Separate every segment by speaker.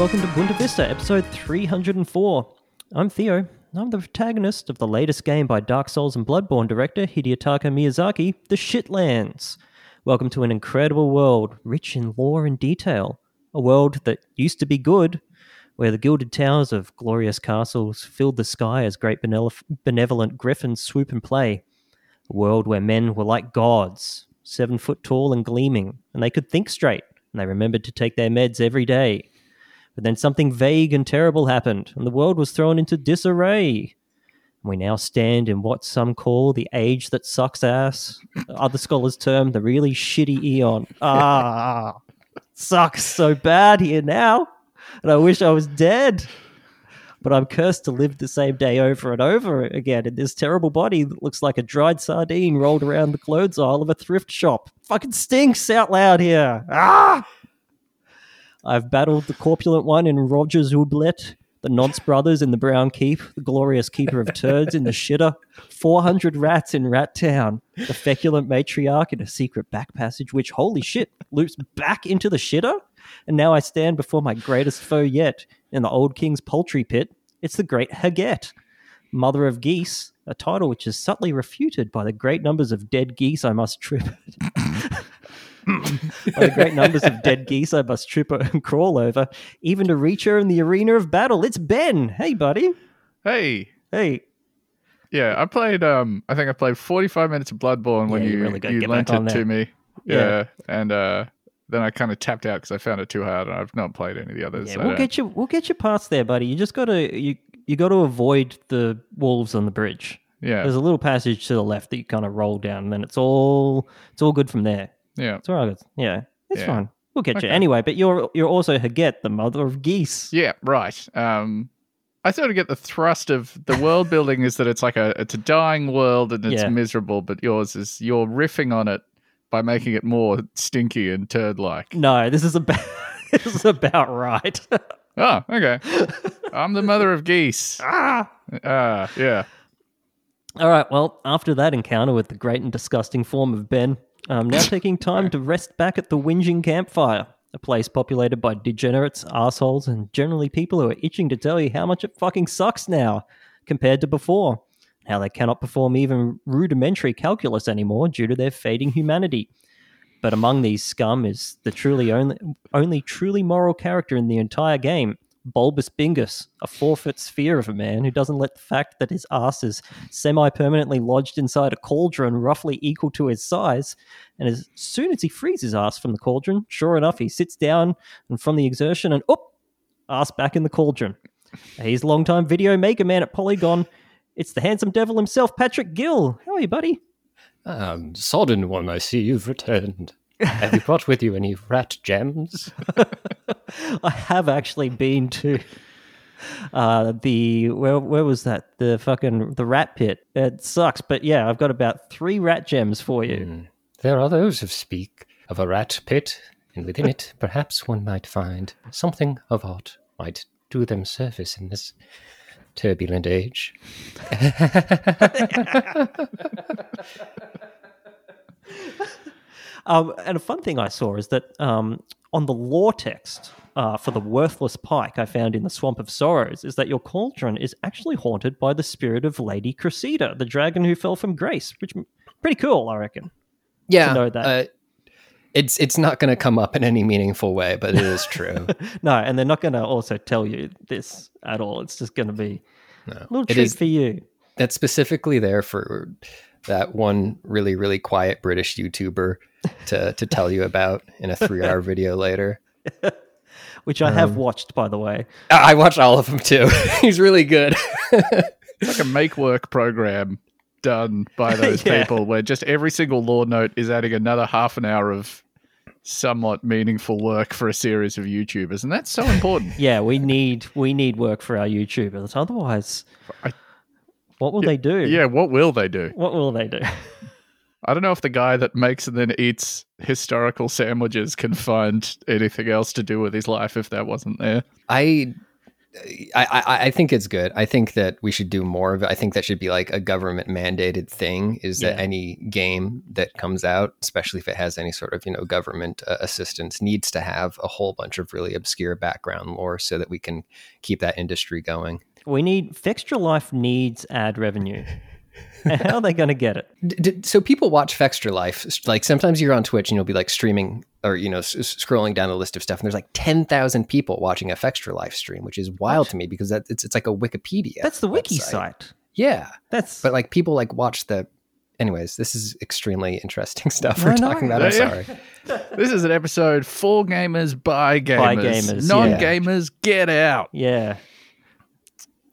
Speaker 1: welcome to Boonta Vista, episode 304. I'm Theo. I'm the protagonist of the latest game by Dark Souls and Bloodborne director Hidetaka Miyazaki, The Shitlands. Welcome to an incredible world, rich in lore and detail. A world that used to be good, where the gilded towers of glorious castles filled the sky as great benevolent griffins swoop and play. A world where men were like gods, seven foot tall and gleaming, and they could think straight, and they remembered to take their meds every day. But then something vague and terrible happened, and the world was thrown into disarray. We now stand in what some call the age that sucks ass. Other scholars term the really shitty eon. Ah, sucks so bad here now, and I wish I was dead. But I'm cursed to live the same day over and over again in this terrible body that looks like a dried sardine rolled around the clothes aisle of a thrift shop. Fucking stinks out loud here. Ah! I've battled the corpulent one in Roger's Oublet, the Nonce brothers in the Brown Keep, the glorious keeper of turds in the shitter, 400 rats in Rat Town, the feculent matriarch in a secret back passage, which, holy shit, loops back into the shitter? And now I stand before my greatest foe yet in the old king's poultry pit. It's the great Haget, mother of geese, a title which is subtly refuted by the great numbers of dead geese I must trip. by the great numbers of dead geese I must trip and crawl over, even to reach her in the arena of battle. It's Ben. Hey, buddy.
Speaker 2: Hey,
Speaker 1: Hey.
Speaker 2: yeah, I played. Um, I think I played forty-five minutes of Bloodborne when
Speaker 1: Yeah, you
Speaker 2: you
Speaker 1: really
Speaker 2: you lent it
Speaker 1: there.
Speaker 2: to me.
Speaker 1: Yeah.
Speaker 2: Yeah, and uh, then I kind of tapped out because I found it too hard, and I've not played any of the others.
Speaker 1: Yeah,
Speaker 2: so
Speaker 1: we'll get you. We'll get you past there, buddy. You just gotta you you got to avoid the wolves on the bridge.
Speaker 2: yeah,
Speaker 1: There's a little passage to the left that you kind of roll down, and then it's all it's all good from there.
Speaker 2: Yeah,
Speaker 1: It's all right. Yeah, it's
Speaker 2: Yeah.
Speaker 1: fine. We'll get you anyway. But you're you're also Haget, the mother of geese.
Speaker 2: yeah. Right. Um, I sort of get the thrust of the world building is that it's like a it's a dying world and it's
Speaker 1: Yeah.
Speaker 2: miserable, but yours is you're riffing on it by making it more stinky and turd-like.
Speaker 1: No, this is about this is about right.
Speaker 2: Oh, okay. I'm the mother of geese.
Speaker 1: ah.
Speaker 2: Ah, yeah.
Speaker 1: All right. Well, after that encounter with the great and disgusting form of Ben, I'm now taking time to rest back at the whinging campfire, a place populated by degenerates, assholes, and generally people who are itching to tell you how much it fucking sucks now compared to before. How they cannot perform even rudimentary calculus anymore due to their fading humanity. But among these scum is the truly only, only truly moral character in the entire game, Bulbous Bingus, a four foot sphere of a man who doesn't let the fact that his ass is semi permanently lodged inside a cauldron roughly equal to his size. And as soon as he frees his ass from the cauldron, sure enough, he sits down and from the exertion and, oop, ass back in the cauldron. He's longtime video maker man at Polygon. It's the handsome devil himself, Patrick Gill. How are you, buddy?
Speaker 3: Um, sodden one, I see you've returned. Have you brought with you any rat gems?
Speaker 1: I have actually been to uh the where where was that the fucking the rat pit it sucks but yeah i've got about three rat gems for you
Speaker 3: Hmm. There are those who speak of a rat pit, and within it, perhaps one might find something of art might do them service in this turbulent age.
Speaker 1: um and a fun thing i saw is that um on the lore text uh, for the worthless pike I found in the Swamp of Sorrows is that your cauldron is actually haunted by the spirit of Lady Cressida, the dragon who fell from grace, which pretty cool, I reckon.
Speaker 3: Yeah,
Speaker 1: know that.
Speaker 3: Uh, it's it's not going to come up in any meaningful way, but it is true.
Speaker 1: No, and they're not going to also tell you this at all. It's just going to be
Speaker 3: No.
Speaker 1: a little
Speaker 3: It is-
Speaker 1: for you.
Speaker 3: That's specifically there for that one really really quiet British YouTuber to to tell you about in a three hour video later.
Speaker 1: which I
Speaker 3: Um,
Speaker 1: have watched, by the way.
Speaker 3: I I watch all of them too. He's really good.
Speaker 2: It's like a make work program done by those
Speaker 1: Yeah.
Speaker 2: people where just every single law note is adding another half an hour of somewhat meaningful work for a series of YouTubers. And that's so important.
Speaker 1: Yeah, we need we need work for our YouTubers. Otherwise,
Speaker 2: I-
Speaker 1: what will they do?
Speaker 2: yeah, what will they do?
Speaker 1: What will they do?
Speaker 2: I don't know if the guy that makes and then eats historical sandwiches can find anything else to do with his life if that wasn't there.
Speaker 3: I I, I I think it's good. I think that we should do more of it. I think that should be like a government mandated thing. Is that any game that comes out, especially if it has any sort of you know government uh, assistance, needs to have a whole bunch of really obscure background lore so that we can keep that industry going.
Speaker 1: We need Fextralife needs ad revenue. How are they going to get it?
Speaker 3: D- d- so people watch Fextralife. Like sometimes you're on Twitch and you'll be like streaming or you know s- s- scrolling down a list of stuff, and there's like ten thousand people watching a Fextralife stream, which is wild to me because that it's it's like a Wikipedia.
Speaker 1: That's the wiki
Speaker 3: website.
Speaker 1: site.
Speaker 3: Yeah,
Speaker 1: That's
Speaker 3: but like people like watch the. Anyways, this is extremely interesting stuff we're
Speaker 1: no.
Speaker 3: talking about. I'm sorry.
Speaker 2: This is an episode for gamers by gamers.
Speaker 1: By gamers,
Speaker 2: Non gamers, get out.
Speaker 1: yeah.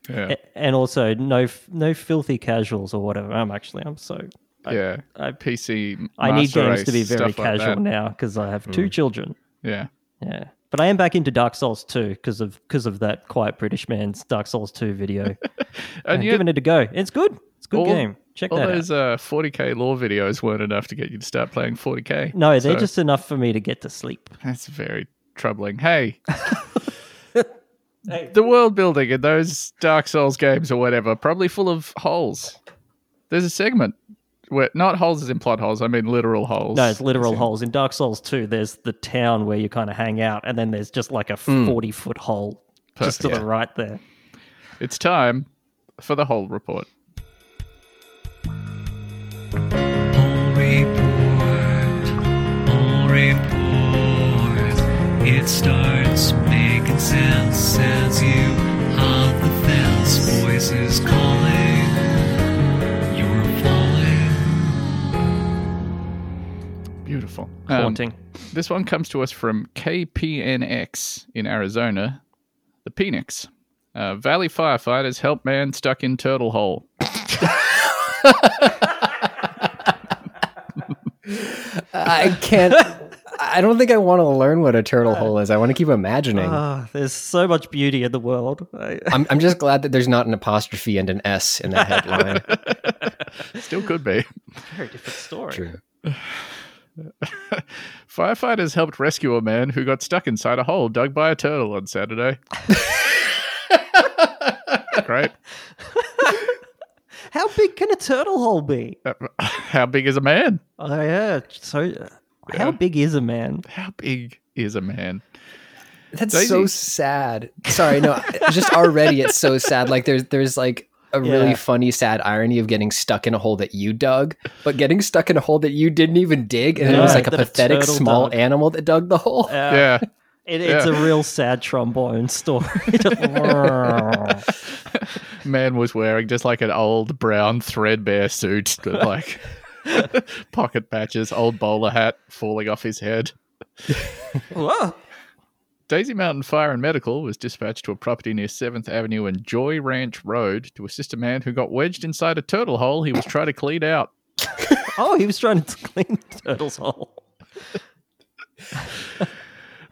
Speaker 2: Yeah.
Speaker 1: A- And also no no filthy casuals or whatever. I'm actually I'm so I-
Speaker 2: yeah.
Speaker 1: I,
Speaker 2: PC.
Speaker 1: I need games to be very
Speaker 2: stuff like
Speaker 1: casual now because I have two children.
Speaker 2: Yeah.
Speaker 1: Yeah. But I am back into Dark Souls 2 because of because of that quiet British man's Dark Souls 2 video.
Speaker 2: And
Speaker 1: I'm
Speaker 2: yet,
Speaker 1: giving it a go. It's good. It's a good
Speaker 2: All-
Speaker 1: game. Check
Speaker 2: all
Speaker 1: that
Speaker 2: those uh, 40k lore videos weren't enough to get you to start playing 40k.
Speaker 1: No, they're
Speaker 2: So
Speaker 1: just enough for me to get to sleep.
Speaker 2: That's very troubling. Hey,
Speaker 1: Hey.
Speaker 2: the world building in those Dark Souls games or whatever, probably full of holes. There's a segment where not holes as in plot holes, I mean literal holes.
Speaker 1: No, it's literal
Speaker 2: As in-
Speaker 1: holes. In Dark Souls 2, there's the town where you kind of hang out, and then there's just like a hmm. 40 foot hole just to
Speaker 2: Perfect.
Speaker 1: the right there.
Speaker 2: It's time for the hole report.
Speaker 4: All report, all report. It starts making sense as you hop the fence. Voices calling, you're falling.
Speaker 2: Beautiful. Um,
Speaker 1: Haunting.
Speaker 2: this one comes to us from KPNX in Arizona, the Phoenix. Uh, Valley firefighters help man stuck in turtle hole.
Speaker 3: I can't. I don't think I want to learn what a turtle hole is. I want to keep imagining.
Speaker 1: Ah, there's so much beauty in the world. I-
Speaker 3: I'm, I'm just glad that there's not an apostrophe and an S in that headline.
Speaker 2: Still could be.
Speaker 1: very different story.
Speaker 3: True.
Speaker 2: Firefighters helped rescue a man who got stuck inside a hole dug by a turtle on Saturday. Great.
Speaker 1: How big can a turtle hole be?
Speaker 2: Uh, How big is a man?
Speaker 1: Oh yeah. So, how big is a man?
Speaker 2: How big is a man?
Speaker 3: That's
Speaker 2: Daisy.
Speaker 3: so sad. Sorry, no, just already it's so sad. Like there's there's like a really
Speaker 1: Yeah.
Speaker 3: funny sad irony of getting stuck in a hole that you dug, but getting stuck in a hole that you didn't even dig, and it was like a
Speaker 1: that a
Speaker 3: pathetic small
Speaker 1: dug.
Speaker 3: animal that dug the hole.
Speaker 1: Uh,
Speaker 2: yeah.
Speaker 1: It, it's
Speaker 2: Yeah.
Speaker 1: a real sad trombone story.
Speaker 2: Man was wearing just like an old brown threadbare suit with like pocket patches, old bowler hat falling off his head.
Speaker 1: Whoa.
Speaker 2: Daisy Mountain Fire and Medical was dispatched to a property near 7th Avenue and Joy Ranch Road to assist a man who got wedged inside a turtle hole he was trying to clean out.
Speaker 1: Oh, he was trying to clean the turtle's hole.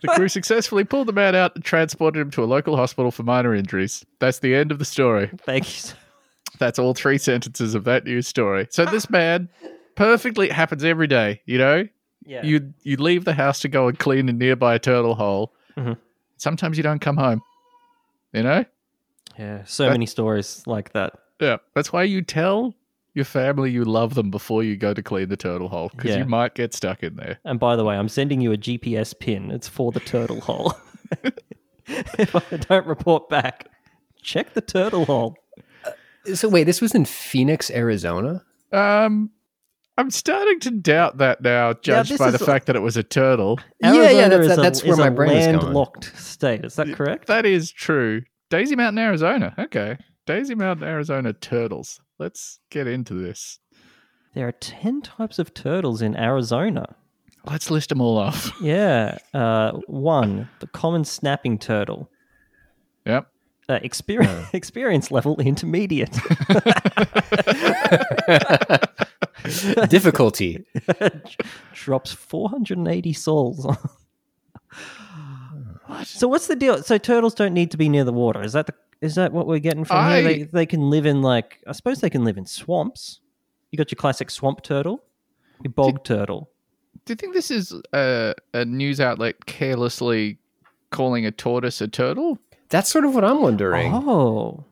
Speaker 2: The crew successfully pulled the man out and transported him to a local hospital for minor injuries. That's the end of the story.
Speaker 1: Thank you.
Speaker 2: That's all three sentences of that news story. So this man perfectly it happens every day, you know?
Speaker 1: Yeah.
Speaker 2: You you leave the house to go and clean a nearby turtle hole.
Speaker 1: Mhm.
Speaker 2: Sometimes you don't come home. You know?
Speaker 1: yeah. So
Speaker 2: That-
Speaker 1: many stories like that.
Speaker 2: Yeah. That's why you tell your family you love them before you go to clean the turtle hole because
Speaker 1: Yeah.
Speaker 2: you might get stuck in there.
Speaker 1: And by the way, I'm sending you a GPS pin. It's for the turtle hole. if I don't report back, check the turtle hole.
Speaker 3: So wait, this was in Phoenix, Arizona.
Speaker 2: Um I'm starting to doubt that now, judged
Speaker 1: this
Speaker 2: by the
Speaker 1: is-
Speaker 2: fact that it was a turtle.
Speaker 3: Yeah, yeah,
Speaker 1: Arizona
Speaker 3: that's-
Speaker 1: is a-
Speaker 3: that's where
Speaker 1: is
Speaker 3: my
Speaker 1: a
Speaker 3: brain is going.
Speaker 1: landlocked state. Is that correct?
Speaker 2: That is true. Daisy Mountain, Arizona. Okay. Daisy Mountain, Arizona turtles. Let's get into this.
Speaker 1: There are 10 types of turtles in Arizona.
Speaker 2: Let's list them all off.
Speaker 1: Yeah. Uh, one, the common snapping turtle.
Speaker 2: Yep.
Speaker 1: Uh, experience, experience level intermediate.
Speaker 3: Difficulty.
Speaker 1: Drops 480 souls. So what's the deal? So turtles don't need to be near the water. Is that the is that what we're getting from
Speaker 2: I-
Speaker 1: here? They they can live in like I suppose they can live in swamps. You got your classic swamp turtle, your bog turtle.
Speaker 2: Do you think this is a, a news outlet carelessly calling a tortoise a turtle?
Speaker 3: That's sort of what I'm wondering.
Speaker 1: Oh,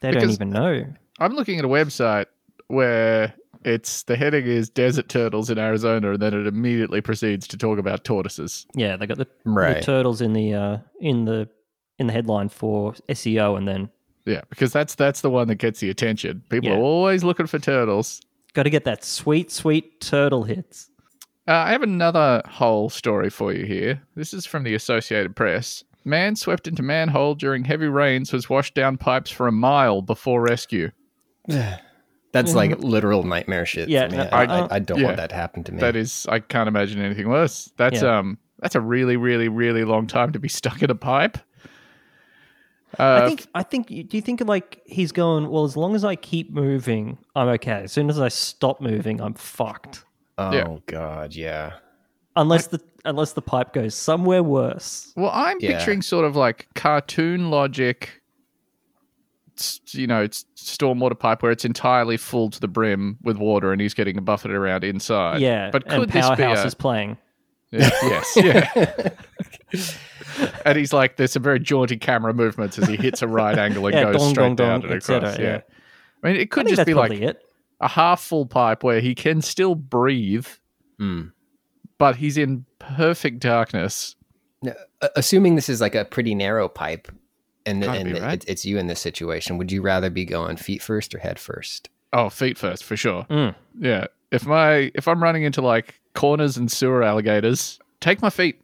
Speaker 1: they don't even know.
Speaker 2: I'm looking at a website where it's the heading is desert turtles in Arizona, and then it immediately proceeds to talk about tortoises.
Speaker 1: Yeah, they got the, the turtles in the uh, in the in the headline for SEO, and then
Speaker 2: Yeah, because that's that's the one that gets the attention. People
Speaker 1: Yeah.
Speaker 2: are always looking for turtles.
Speaker 1: got to get that sweet, sweet turtle hits.
Speaker 2: Uh, I have another whole story for you here. This is from the Associated Press. Man swept into manhole during heavy rains was washed down pipes for a mile before rescue.
Speaker 3: That's like literal nightmare shit.
Speaker 1: Yeah,
Speaker 3: for me.
Speaker 1: no,
Speaker 3: I,
Speaker 1: I-
Speaker 3: I, I don't
Speaker 2: yeah.
Speaker 3: want that to happen to me.
Speaker 2: That is, I can't imagine anything worse. That's
Speaker 1: Yeah.
Speaker 2: um, that's a really, really, really long time to be stuck in a pipe. Uh,
Speaker 1: I think. I think. Do you think like he's going? Well, as long as I keep moving, I'm okay. As soon as I stop moving, I'm fucked.
Speaker 3: oh
Speaker 2: yeah.
Speaker 3: god, yeah.
Speaker 1: Unless the unless the pipe goes somewhere worse.
Speaker 2: Well, I'm
Speaker 3: Yeah.
Speaker 2: picturing sort of like cartoon logic, s- you know, it's stormwater pipe where it's entirely full to the brim with water and he's getting buffeted around inside.
Speaker 1: yeah,
Speaker 2: but
Speaker 1: and
Speaker 2: could this be
Speaker 1: Powerhouse
Speaker 2: a,
Speaker 1: is playing.
Speaker 2: Yeah, yes, yeah. and he's like, there's some very jaunty camera movements as he hits a right angle and
Speaker 1: Yeah,
Speaker 2: goes
Speaker 1: dong,
Speaker 2: straight
Speaker 1: dong,
Speaker 2: down
Speaker 1: dong,
Speaker 2: and
Speaker 1: et cetera,
Speaker 2: across.
Speaker 1: yeah.
Speaker 2: yeah. I mean, it could just be like
Speaker 1: it.
Speaker 2: a half full pipe where he can still breathe,
Speaker 3: Mm.
Speaker 2: but he's in perfect darkness.
Speaker 3: Now, assuming this is like a pretty narrow pipe, and
Speaker 2: Gotta
Speaker 3: and
Speaker 2: be, right?
Speaker 3: it, it's you in this situation, would you rather be going feet first or head first?
Speaker 2: Oh, feet first for sure.
Speaker 1: Mm.
Speaker 2: Yeah. If my if I'm running into like corners and sewer alligators, take my feet.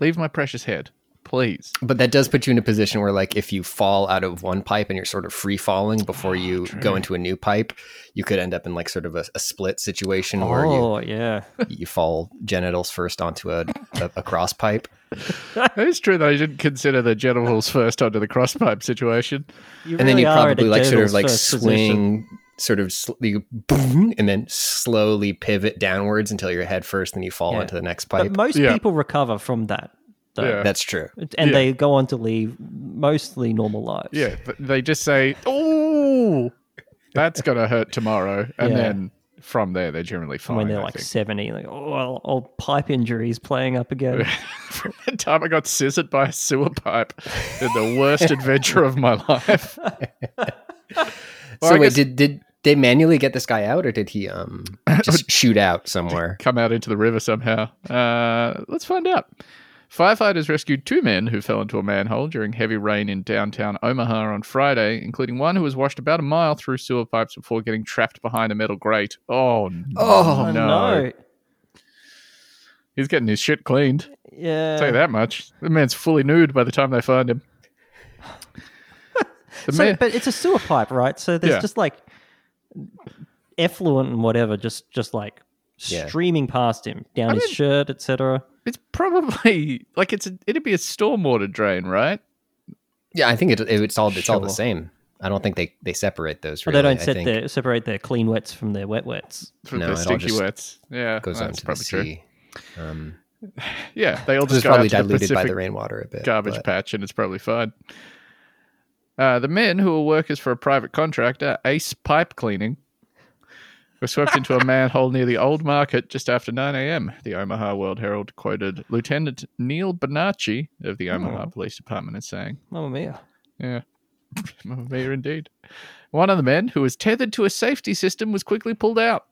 Speaker 2: Leave my precious head, please.
Speaker 3: But that does put you in a position where, like, if you fall out of one pipe and you're sort of free falling before oh, you go into a new pipe, you could end up in like sort of a, a split situation where you,
Speaker 1: Oh yeah,
Speaker 3: you fall genitals first onto a, a, a cross pipe.
Speaker 2: it is true that I didn't consider the genitals first onto the cross pipe situation.
Speaker 1: you
Speaker 3: and then you
Speaker 1: really are at
Speaker 3: probably like sort of like
Speaker 1: first position.
Speaker 3: swing sort of sl- you boom, and then slowly pivot downwards until you're head first and you fall
Speaker 1: Yeah.
Speaker 3: into the next pipe
Speaker 1: But most
Speaker 2: Yeah.
Speaker 1: people recover from that, though.
Speaker 2: Yeah.
Speaker 3: that's true
Speaker 1: and
Speaker 2: Yeah.
Speaker 1: they go on to leave mostly normal lives.
Speaker 2: Yeah, they just say, "Oh, that's gonna hurt tomorrow," and
Speaker 1: Yeah.
Speaker 2: then from there they're generally fine.
Speaker 1: when they're
Speaker 2: I
Speaker 1: like
Speaker 2: think.
Speaker 1: seventy, like oh, well, old pipe injuries playing up again.
Speaker 2: From the time I got scissored by a sewer pipe, the worst adventure of my life. Well,
Speaker 3: so
Speaker 2: I
Speaker 3: wait
Speaker 2: guess-
Speaker 3: did did they manually get this guy out or did he um just shoot out somewhere
Speaker 2: come out into the river somehow. Uh, let's find out. Firefighters rescued two men who fell into a manhole during heavy rain in downtown Omaha on Friday, including one who was washed about a mile through sewer pipes before getting trapped behind a metal grate. Oh,
Speaker 3: Oh,
Speaker 1: Oh
Speaker 2: no.
Speaker 1: Oh, no!
Speaker 2: He's getting his shit cleaned.
Speaker 1: Yeah,
Speaker 2: I'll tell you that much. The man's fully nude by the time they find him. The
Speaker 1: So,
Speaker 2: man,
Speaker 1: but it's a sewer pipe, right? So there's
Speaker 2: Yeah.
Speaker 1: just like effluent and whatever, just just like
Speaker 3: Yeah.
Speaker 1: streaming past him down his
Speaker 2: mean-
Speaker 1: shirt, etc.
Speaker 2: it's probably like it's a, it'd be a stormwater drain, right?
Speaker 3: yeah i think it, it- it's all it's all the
Speaker 2: Sure.
Speaker 3: same i don't think they they separate those
Speaker 1: But
Speaker 3: really.
Speaker 1: they don't
Speaker 3: I
Speaker 1: set
Speaker 3: think
Speaker 1: their, separate their clean wets from their wet wets.
Speaker 2: From
Speaker 3: No,
Speaker 2: the
Speaker 3: it all
Speaker 2: stinky
Speaker 3: just
Speaker 2: wets. Yeah,
Speaker 3: goes on
Speaker 2: that's
Speaker 3: to the
Speaker 2: probably true.
Speaker 3: sea um
Speaker 2: Yeah, they all
Speaker 3: this
Speaker 2: just
Speaker 3: is
Speaker 2: go
Speaker 3: probably
Speaker 2: out to the
Speaker 3: diluted by
Speaker 2: Pacific
Speaker 3: the rainwater a bit
Speaker 2: garbage
Speaker 3: but-
Speaker 2: patch, and it's probably fine. Uh, the men who were workers for a private contractor, Ace Pipe Cleaning, were swept into a manhole near the Old Market just after 9 a.m. The Omaha World Herald quoted Lieutenant Neil Bonacci of the Omaha
Speaker 1: Oh.
Speaker 2: Police Department as saying,
Speaker 1: Mamma mia!
Speaker 2: Yeah, Mamma mia indeed. One of the men, who was tethered to a safety system, was quickly pulled out.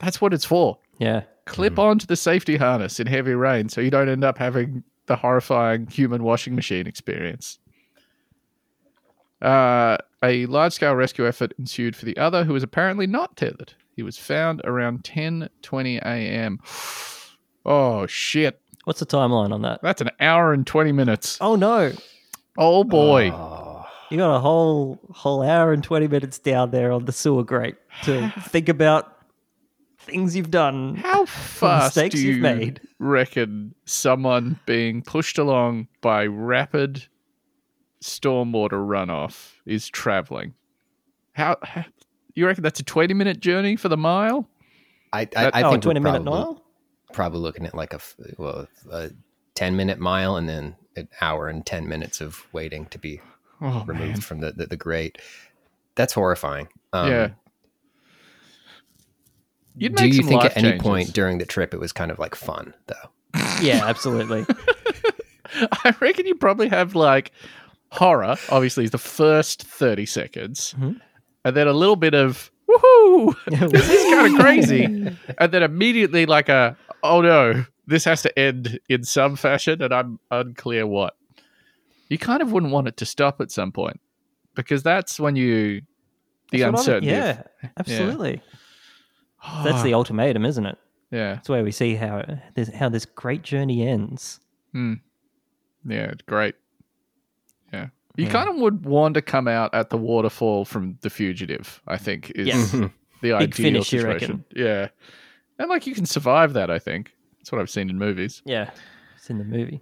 Speaker 2: That's what it's for.
Speaker 1: Yeah,
Speaker 2: Clip mm-hmm. onto the safety harness in heavy rain so you don't end up having the horrifying human washing machine experience. Uh, a large scale rescue effort ensued for the other, who was apparently not tethered. He was found around 10:20 a.m. Oh shit.
Speaker 1: what's the timeline on that?
Speaker 2: That's an hour and 20 minutes.
Speaker 1: Oh no!
Speaker 2: Oh boy.
Speaker 3: Oh,
Speaker 1: You got a whole whole hour and twenty minutes down there on the sewer grate to think about things you've done.
Speaker 2: How fast
Speaker 1: mistakes
Speaker 2: do you
Speaker 1: you've made.
Speaker 2: reckon someone being pushed along by rapid stormwater runoff is traveling? How, how you reckon that's a twenty minute journey for the mile?
Speaker 3: I, I,
Speaker 2: That-
Speaker 3: I
Speaker 1: oh,
Speaker 3: think we're
Speaker 1: 20 minute
Speaker 3: probably,
Speaker 1: mile?
Speaker 3: probably looking at like a, f- well, a 10 minute mile and then an hour and 10 minutes of waiting to be
Speaker 2: Oh
Speaker 3: removed
Speaker 2: man,
Speaker 3: from the, the, the grate. That's horrifying. Um,
Speaker 2: yeah. You'd
Speaker 3: do you
Speaker 2: some
Speaker 3: think
Speaker 2: life
Speaker 3: at any point during the trip it was kind of like fun though?
Speaker 1: Yeah, absolutely.
Speaker 2: I reckon you probably have like horror, obviously, is the first 30 seconds,
Speaker 1: Mhm.
Speaker 2: and then a little bit of woohoo, this is kind of crazy. And then immediately, like a oh no, this has to end in some fashion, and I'm unclear what. You kind of wouldn't want it to stop at some point because that's when you the
Speaker 1: That's
Speaker 2: uncertainty. of-
Speaker 1: Yeah, absolutely. That's the ultimatum, isn't it?
Speaker 2: yeah,
Speaker 1: That's where we see how this, how this great journey ends.
Speaker 2: Hmm. yeah, great. Yeah, you
Speaker 1: Yeah.
Speaker 2: kind of would want to come out at the waterfall from the fugitive. I think is
Speaker 1: Yes.
Speaker 2: the
Speaker 1: Big
Speaker 2: ideal
Speaker 1: finish, you
Speaker 2: situation. Yeah, and like you can survive that. I think that's what I've seen in movies.
Speaker 1: Yeah, it's in the movie.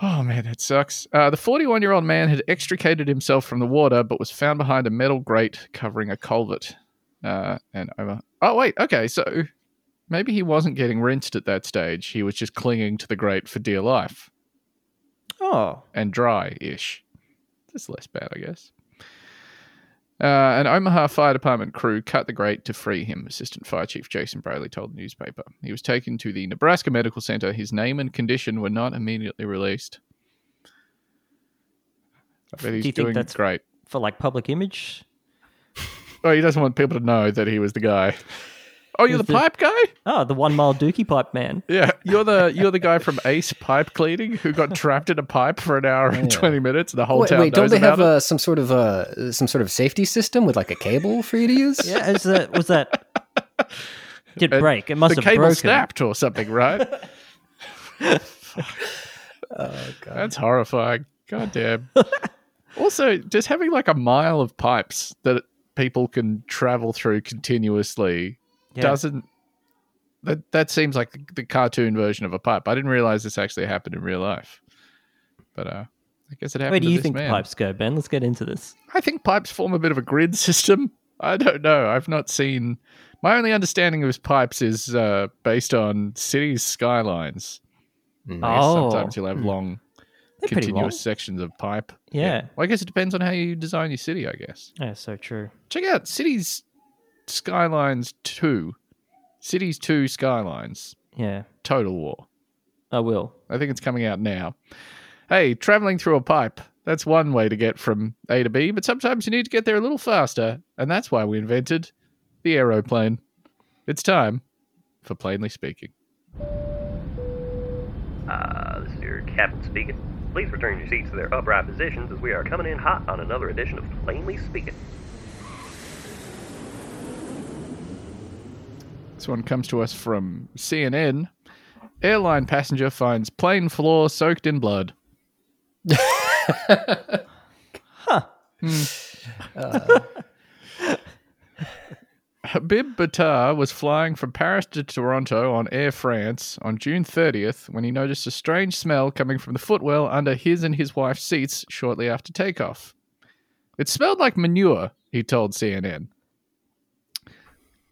Speaker 2: Oh man, that sucks. Uh, the 41 year old man had extricated himself from the water, but was found behind a metal grate covering a culvert. Uh, and over. Oh wait, okay, so maybe he wasn't getting rinsed at that stage. He was just clinging to the grate for dear life
Speaker 1: Oh,
Speaker 2: and dry-ish. That's less bad, I guess. Uh, an Omaha Fire Department crew cut the grate to free him, Assistant Fire Chief Jason Bradley told the newspaper. He was taken to the Nebraska Medical Center. His name and condition were not immediately released. I bet he's
Speaker 1: Do you think that's-
Speaker 2: great.
Speaker 1: for like public image.
Speaker 2: Oh, he doesn't want people to know that he was the guy. Oh, you're the
Speaker 1: the-
Speaker 2: pipe guy?
Speaker 1: Oh, the one mile dookie pipe man.
Speaker 2: Yeah, you're the you're the guy from Ace Pipe Cleaning who got trapped in a pipe for an hour and
Speaker 3: Yeah.
Speaker 2: twenty minutes. The whole
Speaker 3: Wait,
Speaker 2: town
Speaker 3: wait don't
Speaker 2: knows
Speaker 3: they
Speaker 2: about
Speaker 3: have uh, some sort of uh, some sort of safety system with like a cable for you to use?
Speaker 1: Yeah, is that was that? Did
Speaker 2: Uh,
Speaker 1: break? It must
Speaker 2: the
Speaker 1: have
Speaker 2: cable
Speaker 1: broken.
Speaker 2: snapped or something, right?
Speaker 3: Oh, God.
Speaker 2: That's horrifying. God damn. also, just having like a mile of pipes that people can travel through continuously
Speaker 1: Yeah.
Speaker 2: doesn't. That that seems like the, the cartoon version of a pipe. I didn't realize this actually happened in real life, but uh, I guess it happened.
Speaker 1: Where do
Speaker 2: to
Speaker 1: you
Speaker 2: this
Speaker 1: think
Speaker 2: man.
Speaker 1: pipes go, Ben? Let's get into this.
Speaker 2: I think pipes form a bit of a grid system. I don't know. I've not seen. My only understanding of pipes is uh, based on cities' skylines.
Speaker 3: Mm.
Speaker 1: Oh.
Speaker 2: sometimes you'll have long,
Speaker 1: They're pretty long.
Speaker 2: continuous sections of pipe.
Speaker 1: Yeah.
Speaker 2: Well, I guess it depends on how you design your city. I guess.
Speaker 1: Yeah, so true.
Speaker 2: Check out cities skylines two, cities two skylines.
Speaker 1: Yeah,
Speaker 2: Total War.
Speaker 1: I will.
Speaker 2: I think it's coming out now. Hey, traveling through a pipe. That's one way to get from A to B, but sometimes you need to get there a little faster, and that's why we invented the aeroplane. It's time for plainly speaking.
Speaker 5: Uh, this is your captain speaking. Please return your seats to their upright positions as we are coming in hot on another edition of Plainly Speaking.
Speaker 2: This one comes to us from CNN. Airline passenger finds plane floor soaked in blood.
Speaker 1: Huh.
Speaker 2: Habib Battah was flying from Paris to Toronto on Air France on June 30th when he noticed a strange smell coming from the footwell under his and his wife's seats shortly after takeoff. It smelled like manure, he told CNN.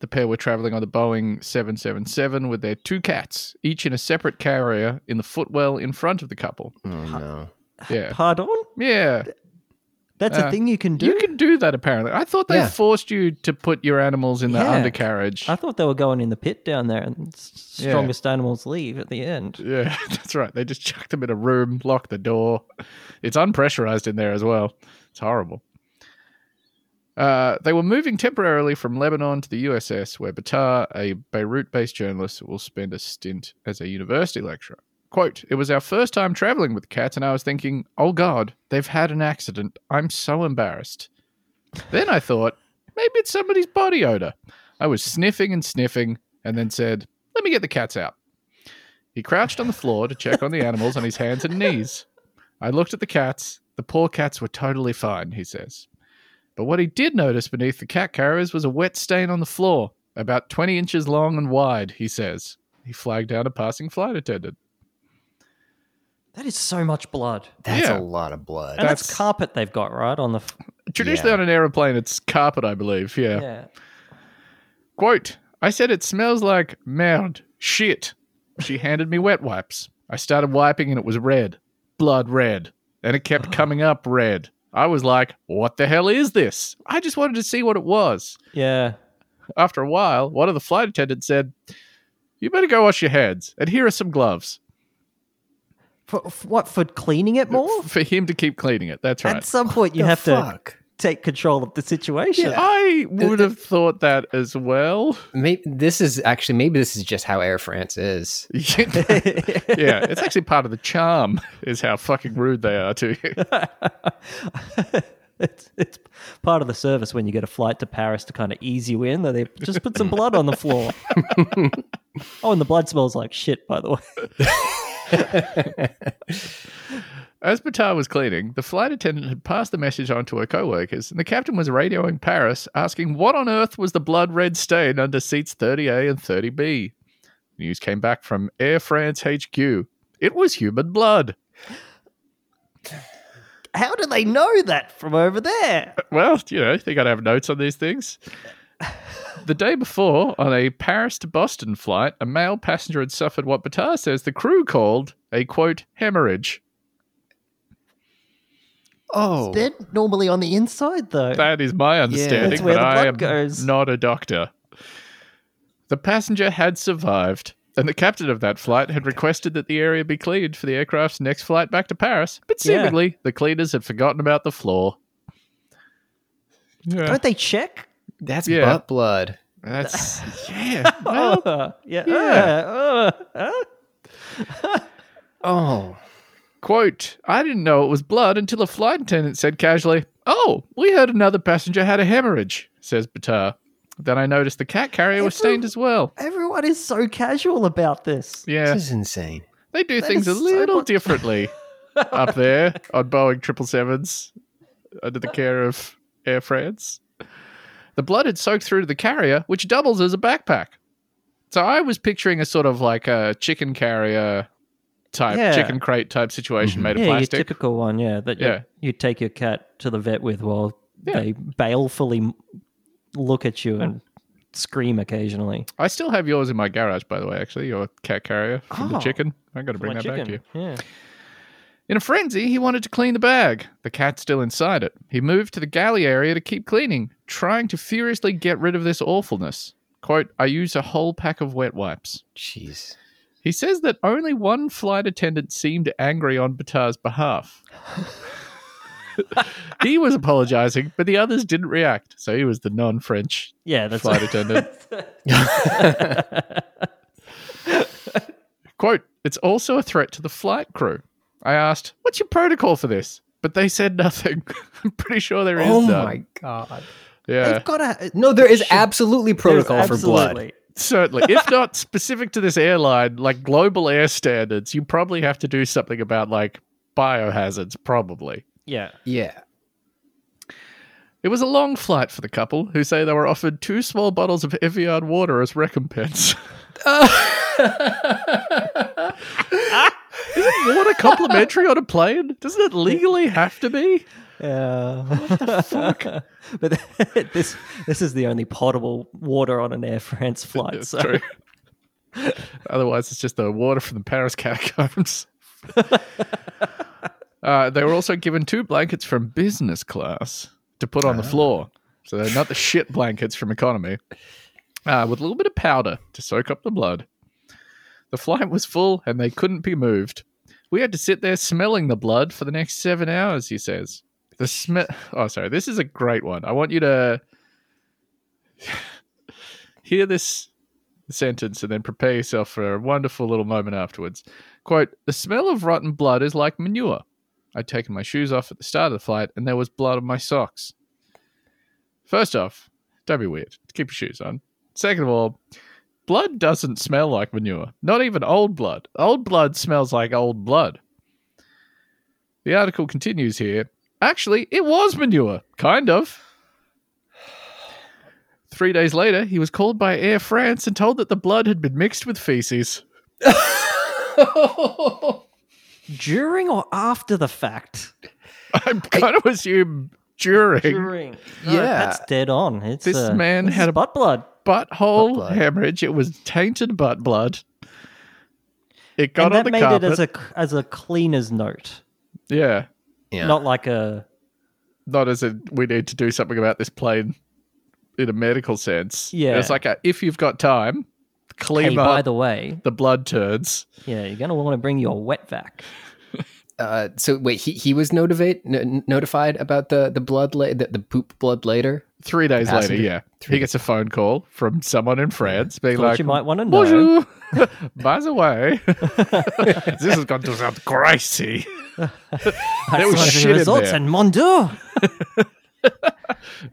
Speaker 2: The pair were traveling on the Boeing 777 with their two cats, each in a separate carrier in the footwell in front of the couple.
Speaker 3: Oh, no.
Speaker 2: Yeah.
Speaker 1: Pardon?
Speaker 2: Yeah.
Speaker 1: That's
Speaker 2: Uh,
Speaker 1: a thing you can do.
Speaker 2: You can do that apparently. I thought they
Speaker 3: Yeah.
Speaker 2: forced you to put your animals in the
Speaker 1: Yeah.
Speaker 2: undercarriage.
Speaker 1: I thought they were going in the pit down there, and s-
Speaker 2: Yeah.
Speaker 1: strongest animals leave at the end.
Speaker 2: Yeah, that's right. They just chucked them in a room, locked the door. It's unpressurized in there as well. It's horrible. Uh, they were moving temporarily from Lebanon to the USS, where Battah, a Beirut based journalist, will spend a stint as a university lecturer. Quote, It was our first time traveling with cats, and I was thinking, oh God, they've had an accident. I'm so embarrassed. Then I thought, maybe it's somebody's body odor. I was sniffing and sniffing, and then said, let me get the cats out. He crouched on the floor to check on the animals on his hands and knees. I looked at the cats. The poor cats were totally fine, he says. But what he did notice beneath the cat carriers was a wet stain on the floor, about 20 inches long and wide, he says. He flagged down a passing flight attendant.
Speaker 1: That is so much blood.
Speaker 3: That's
Speaker 2: Yeah.
Speaker 3: a lot of blood.
Speaker 1: And that's,
Speaker 2: That's-
Speaker 1: carpet they've got, right? On the. F-
Speaker 2: Traditionally
Speaker 3: Yeah.
Speaker 2: on an aeroplane, it's carpet, I believe. Yeah.
Speaker 1: yeah.
Speaker 2: Quote, I said it smells like merde, shit. She handed me wet wipes. I started wiping and it was red, blood red, and it kept coming up red. I was like, what the hell is this? I just wanted to see what it was.
Speaker 1: Yeah.
Speaker 2: After a while, one of the flight attendants said, You better go wash your hands, and here are some gloves.
Speaker 1: For, for what? For cleaning it uh, more?
Speaker 2: For him to keep cleaning it. That's right.
Speaker 1: At some point, you
Speaker 3: The
Speaker 1: have to
Speaker 3: fuck?
Speaker 1: Take control of the situation.
Speaker 2: I would have thought that as well.
Speaker 3: Maybe this is actually maybe this is just how Air France is.
Speaker 2: yeah, it's actually part of the charm is how fucking rude they are to you.
Speaker 1: it's, it's part of the service when you get a flight to Paris to kind of ease you in. That they just put some blood on the floor. oh, and the blood smells like shit, by the way.
Speaker 2: As Battah was cleaning, the flight attendant had passed the message on to her co-workers, and the captain was radioing Paris, asking what on earth was the blood red stain under seats 30A and 30B. News came back from Air France HQ. It was human blood.
Speaker 1: How do they know that from over there?
Speaker 2: Uh, well, you know, they got to have notes on these things. The day before, on a Paris to Boston flight, a male passenger had suffered what Battah says the crew called a quote hemorrhage.
Speaker 3: Oh,
Speaker 1: They're normally on the inside, though.
Speaker 2: That is my understanding,
Speaker 1: That's where
Speaker 2: but
Speaker 1: the
Speaker 2: I
Speaker 1: blood
Speaker 2: am
Speaker 1: goes.
Speaker 2: not a doctor. The passenger had survived, and the captain of that flight had requested that the area be cleaned for the aircraft's next flight back to Paris, but
Speaker 1: Yeah.
Speaker 2: seemingly the cleaners had forgotten about the floor. Yeah,
Speaker 1: Don't they check?
Speaker 3: that's
Speaker 2: Yeah.
Speaker 3: butt blood.
Speaker 2: that's yeah. Well,
Speaker 1: yeah.
Speaker 2: yeah.
Speaker 1: uh, uh, uh.
Speaker 3: Oh,
Speaker 2: Quote, I didn't know it was blood until a flight attendant said casually, Oh, we heard another passenger had a hemorrhage, says Battah. Then I noticed the cat carrier was stained as well.
Speaker 1: Everyone is so casual about this.
Speaker 2: Yeah,
Speaker 3: this is insane.
Speaker 2: they do
Speaker 1: That
Speaker 2: things a
Speaker 1: is so
Speaker 2: little
Speaker 1: much-
Speaker 2: differently up there on Boeing 777s under the care of Air France. The blood had soaked through to the carrier, which doubles as a backpack. So I was picturing a sort of like a chicken carrier type,
Speaker 1: Yeah.
Speaker 2: chicken crate type situation mm-hmm. made of
Speaker 1: Yeah, your typical one. Yeah, that you,
Speaker 2: Yeah.
Speaker 1: you take your cat to the vet with while
Speaker 2: Yeah.
Speaker 1: they balefully look at you and scream occasionally.
Speaker 2: I still have yours in my garage, by the way. Actually, your cat carrier from the
Speaker 1: Oh.
Speaker 2: chicken. I got to bring that back to you.
Speaker 1: Yeah.
Speaker 2: In a frenzy, he wanted to clean the bag. The cat's still inside it. He moved to the galley area to keep cleaning, trying to furiously get rid of this awfulness. Quote, I used a whole pack of wet wipes.
Speaker 3: Jeez.
Speaker 2: He says that only one flight attendant seemed angry on Battah's behalf. he was apologizing, but the others didn't react, so he was the non French
Speaker 1: Yeah, that's
Speaker 2: flight attendant. Quote, it's also a threat to the flight crew. I asked, what's your protocol for this? But they said nothing. I'm pretty sure there is
Speaker 3: Oh
Speaker 2: none.
Speaker 3: my god.
Speaker 2: Yeah,
Speaker 1: They've got to.
Speaker 3: No, there is absolutely protocol for blood.
Speaker 1: Absolutely.
Speaker 2: Certainly. if not specific to this airline, like global air standards, you probably have to do something about like biohazards, probably.
Speaker 1: Yeah.
Speaker 3: Yeah.
Speaker 2: It was a long flight for the couple, who say they were offered two small bottles of Evian water as recompense. Isn't water complimentary on a plane? Doesn't it legally have to be?
Speaker 1: Yeah. but this this is the only potable water on an Air France flight.
Speaker 2: That's
Speaker 1: so
Speaker 2: true. Otherwise, it's just the water from the Paris catacombs. uh, they were also given two blankets from business class to put on the floor. So they're not the shit blankets from economy. Uh, with a little bit of powder to soak up the blood. The flight was full and they couldn't be moved. We had to sit there smelling the blood for the next seven hours, he says. The. Oh, sorry. This is a great one. I want you to hear this sentence and then prepare yourself for a wonderful little moment afterwards. Quote The smell of rotten blood is like manure. I'd taken my shoes off at the start of the flight and there was blood on my socks. First off, don't be weird. Keep your shoes on. Second of all, blood doesn't smell like manure. Not even old blood. Old blood smells like old blood. The article continues here. Actually, it was manure. Kind of. Three days later, he was called by Air France and told that the blood had been mixed with feces.
Speaker 1: during or after the fact?
Speaker 2: I'm going to assume during.
Speaker 1: During. No,
Speaker 3: Yeah.
Speaker 1: that's dead on. It's
Speaker 2: This
Speaker 1: uh,
Speaker 2: man
Speaker 1: this
Speaker 2: had a-
Speaker 1: butt blood.
Speaker 2: Butthole
Speaker 3: Butt blood.
Speaker 2: hemorrhage. It was tainted butt blood. It got
Speaker 1: and
Speaker 2: on
Speaker 1: that
Speaker 2: the
Speaker 1: made
Speaker 2: carpet.
Speaker 1: it as a as a cleaner's note,
Speaker 2: yeah,
Speaker 3: Yeah.
Speaker 1: not like a
Speaker 2: not as a we need to do something about this plane in a medical sense.
Speaker 1: Yeah.
Speaker 2: it's like a, if you've got time, clean
Speaker 1: hey.
Speaker 2: up
Speaker 1: By the way,
Speaker 2: the blood turds.
Speaker 1: yeah, you're gonna want to bring your wet vac.
Speaker 3: Uh, so wait, he he was notified n- notified about the the blood la- the, the poop blood later.
Speaker 2: Three days later, yeah,
Speaker 3: Three
Speaker 2: he gets a phone call from someone in France being
Speaker 1: Thought
Speaker 2: like,
Speaker 1: you might want to know.
Speaker 2: By the way, this is going to sound crazy. There was
Speaker 1: saw the
Speaker 2: shit in there.
Speaker 1: and mon dieu.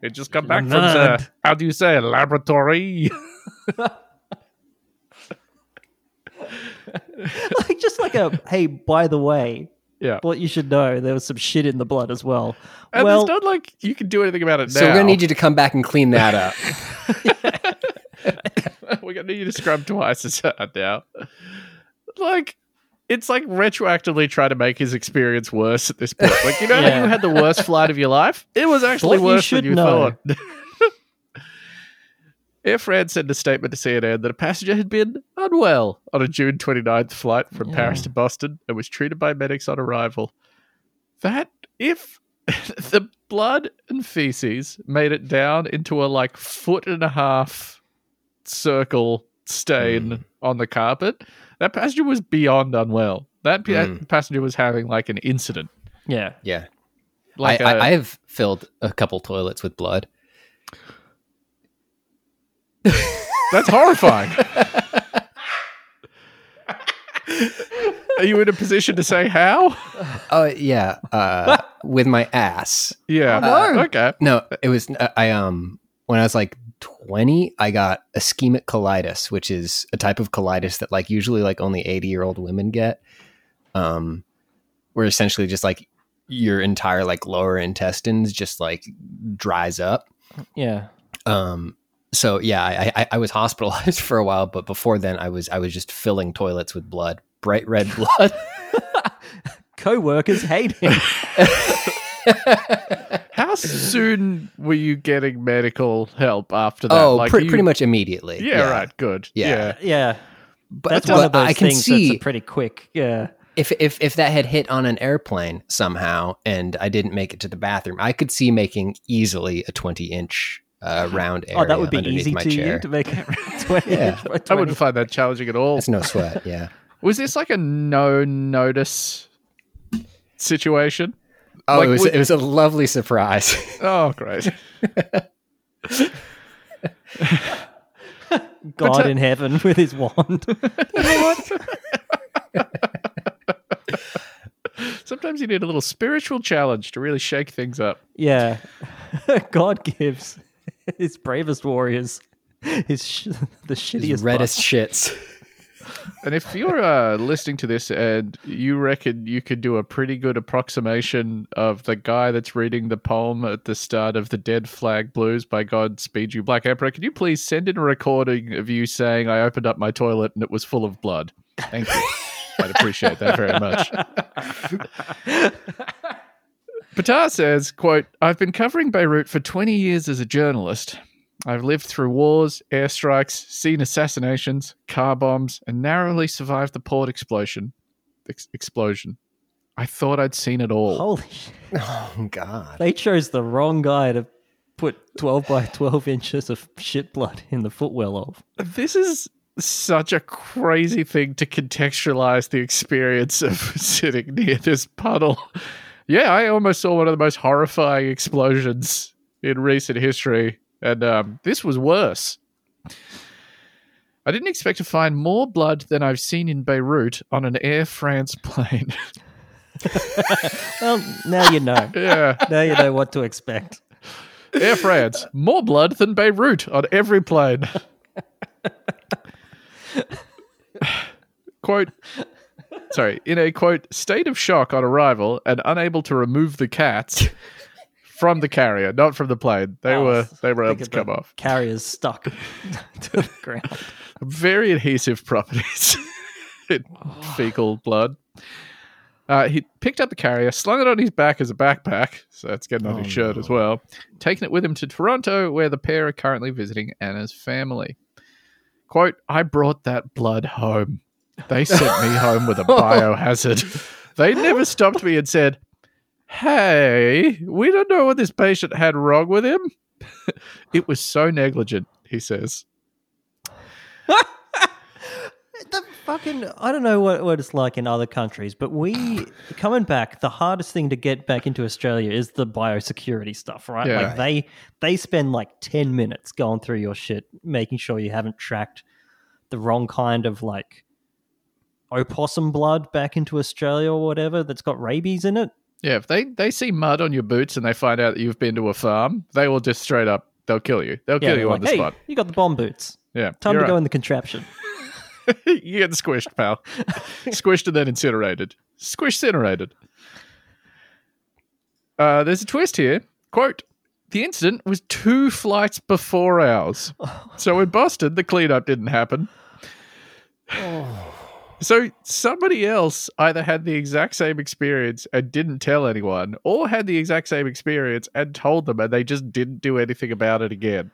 Speaker 2: It just come back from the, how do you say, laboratory?
Speaker 1: like just like a hey, by the way,
Speaker 2: yeah.
Speaker 1: what you should know, there was some shit in the blood as well.
Speaker 2: And
Speaker 1: well,
Speaker 2: it's not like you can do anything about it now.
Speaker 3: So we're gonna need you to come back and clean that up.
Speaker 2: we're going to need you to scrub twice as hard now. Like, it's like retroactively trying to make his experience worse at this point. Like, you know how
Speaker 1: Yeah.
Speaker 2: you had the worst flight of your life? It was actually
Speaker 1: What
Speaker 2: worse
Speaker 1: should
Speaker 2: than you
Speaker 1: know.
Speaker 2: thought. Air France sent a statement to CNN that a passenger had been unwell on a June 29th flight from Paris to Boston and was treated by medics on arrival. That, if the blood and feces made it down into a like foot and a half circle stain on the carpet, that passenger was beyond unwell. That pa-
Speaker 3: Mm.
Speaker 2: passenger was having like an incident.
Speaker 1: yeah.
Speaker 3: Yeah,
Speaker 2: Like
Speaker 3: I,
Speaker 2: a-
Speaker 3: I, I have filled a couple toilets with blood.
Speaker 2: That's horrifying. Are you in a position to say how?
Speaker 3: Oh yeah, uh, with my ass.
Speaker 2: Yeah.
Speaker 1: no.
Speaker 2: Okay.
Speaker 3: No, it was I um when I was like 20, I got ischemic colitis, which is a type of colitis that like usually like only 80 year old women get. Um, where essentially just like your entire like lower intestines just like dries up.
Speaker 1: Yeah.
Speaker 3: Um, so yeah, I, I I was hospitalized for a while, but before then I was I was just filling toilets with blood, bright red blood.
Speaker 1: Co-workers hate him.
Speaker 2: How soon were you getting medical help after that?
Speaker 3: oh,
Speaker 2: Like,
Speaker 3: pre-
Speaker 2: you-
Speaker 3: pretty much immediately.
Speaker 2: Yeah, right. Good.
Speaker 3: Yeah.
Speaker 2: Yeah.
Speaker 1: yeah.
Speaker 3: But,
Speaker 1: That's
Speaker 3: but
Speaker 1: one of those
Speaker 3: I can
Speaker 1: things
Speaker 3: see
Speaker 1: that's a pretty quick. Yeah.
Speaker 3: if if if that had hit on an airplane somehow and I didn't make it to the bathroom, I could see making easily a twenty inch uh, round area.
Speaker 1: Oh, that would be
Speaker 3: underneath
Speaker 1: easy
Speaker 3: my
Speaker 1: to
Speaker 3: chair.
Speaker 1: you to make it 20
Speaker 3: Yeah.
Speaker 1: inch by
Speaker 2: I wouldn't find that challenging at all.
Speaker 3: It's no sweat. Yeah.
Speaker 2: Was this like a no notice situation?
Speaker 3: Oh,
Speaker 2: Like,
Speaker 3: it was
Speaker 2: would-
Speaker 3: it was a lovely surprise.
Speaker 2: Oh, great.
Speaker 1: God in heaven with his wand.
Speaker 2: Sometimes you need a little spiritual challenge to really shake things up.
Speaker 1: yeah. God gives his bravest warriors his sh- the shittiest
Speaker 3: His reddest shits.
Speaker 2: And if you're uh, listening to this and you reckon you could do a pretty good approximation of the guy that's reading the poem at the start of the Dead Flag Blues by Godspeed You Black Emperor, can you please send in a recording of you saying, I opened up my toilet and it was full of blood? Thank you. I'd appreciate that very much. Patar says, quote, I've been covering Beirut for 20 years as a journalist. I've lived through wars, airstrikes, seen assassinations, car bombs, and narrowly survived the port explosion. Ex- explosion. I thought I'd seen it all.
Speaker 1: Holy shit.
Speaker 3: Oh God.
Speaker 1: They chose the wrong guy to put 12 by 12 inches of shit blood in the footwell of.
Speaker 2: This is such a crazy thing to contextualize the experience of sitting near this puddle. Yeah, I almost saw one of the most horrifying explosions in recent history, and um, this was worse. I didn't expect to find more blood than I've seen in Beirut on an Air France plane.
Speaker 1: Well, now you know.
Speaker 2: yeah,
Speaker 1: now you know what to expect.
Speaker 2: Air France, more blood than Beirut on every plane. quote, sorry, in a quote, state of shock on arrival and unable to remove the cats from the carrier, not from the plane. They
Speaker 1: Oh,
Speaker 2: were they were able to come off.
Speaker 1: Carrier's stuck to the ground.
Speaker 2: Very adhesive properties in fecal blood. Uh, he picked up the carrier, slung it on his back as a backpack, so that's getting on
Speaker 1: Oh,
Speaker 2: his shirt as well. Taking it with him to Toronto, where the pair are currently visiting Anna's family. Quote, I brought that blood home. They sent me home with a oh. biohazard. They never stopped me and said, Hey, we don't know what this patient had wrong with him. it was so negligent, he says.
Speaker 1: The fucking I don't know what, what it's like in other countries, but we coming back, the hardest thing to get back into Australia is the biosecurity stuff, right?
Speaker 2: Yeah.
Speaker 1: Like they they spend like 10 minutes going through your shit, making sure you haven't tracked the wrong kind of like opossum blood back into Australia or whatever that's got rabies in it.
Speaker 2: Yeah, if they, they see mud on your boots and they find out that you've been to a farm, they will just straight up, they'll kill you. They'll
Speaker 1: Yeah,
Speaker 2: kill you
Speaker 1: like,
Speaker 2: on the
Speaker 1: hey,
Speaker 2: spot.
Speaker 1: you got the bomb boots.
Speaker 2: Yeah.
Speaker 1: Time to go in the contraption.
Speaker 2: you get squished, pal. squished and then incinerated. Squish incinerated. Uh, there's a twist here. Quote The incident was two flights before ours. So in Boston, the cleanup didn't happen. So somebody else either had the exact same experience and didn't tell anyone, or had the exact same experience and told them, and they just didn't do anything about it again.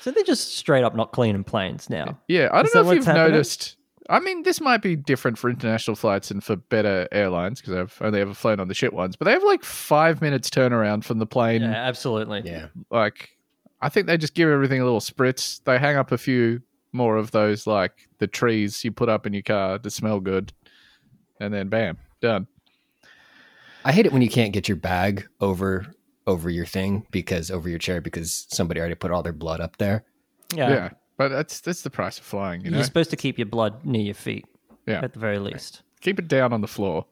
Speaker 1: So they're just straight up not cleaning planes now.
Speaker 2: Yeah, I
Speaker 1: Is
Speaker 2: don't know if you've
Speaker 1: happening?
Speaker 2: noticed. I mean, this might be different for international flights and for better airlines because I've only ever flown on the shit ones. But they have like five minutes turnaround from the plane.
Speaker 1: Yeah, absolutely.
Speaker 3: Yeah.
Speaker 2: Like, I think they just give everything a little spritz. They hang up a few more of those, like the trees you put up in your car to smell good, and then bam, done.
Speaker 3: I hate it when you can't get your bag over over your thing because over your chair because somebody already put all their blood up there.
Speaker 1: Yeah.
Speaker 2: Yeah, but that's that's the price of flying. You know,
Speaker 1: You're supposed to keep your blood near your feet
Speaker 2: yeah,
Speaker 1: at the very least.
Speaker 2: keep it down on the floor.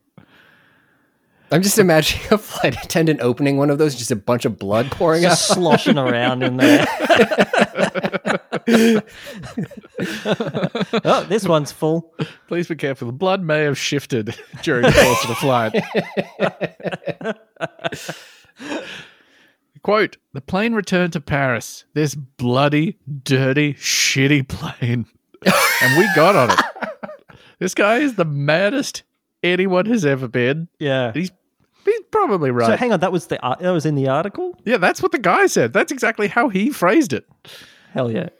Speaker 3: I'm just imagining a flight attendant opening one of those, just a bunch of blood pouring out.
Speaker 1: Just sloshing around in there. oh, this one's full.
Speaker 2: Please be careful. The blood may have shifted during the course of the flight. Quote The plane returned to Paris. This bloody, dirty, shitty plane. and we got on it. This guy is the maddest anyone has ever been.
Speaker 1: Yeah.
Speaker 2: He's, he's probably right.
Speaker 1: So hang on, that was the ar- that was in the article.
Speaker 2: yeah, that's what the guy said. That's exactly how he phrased it.
Speaker 1: Hell yeah.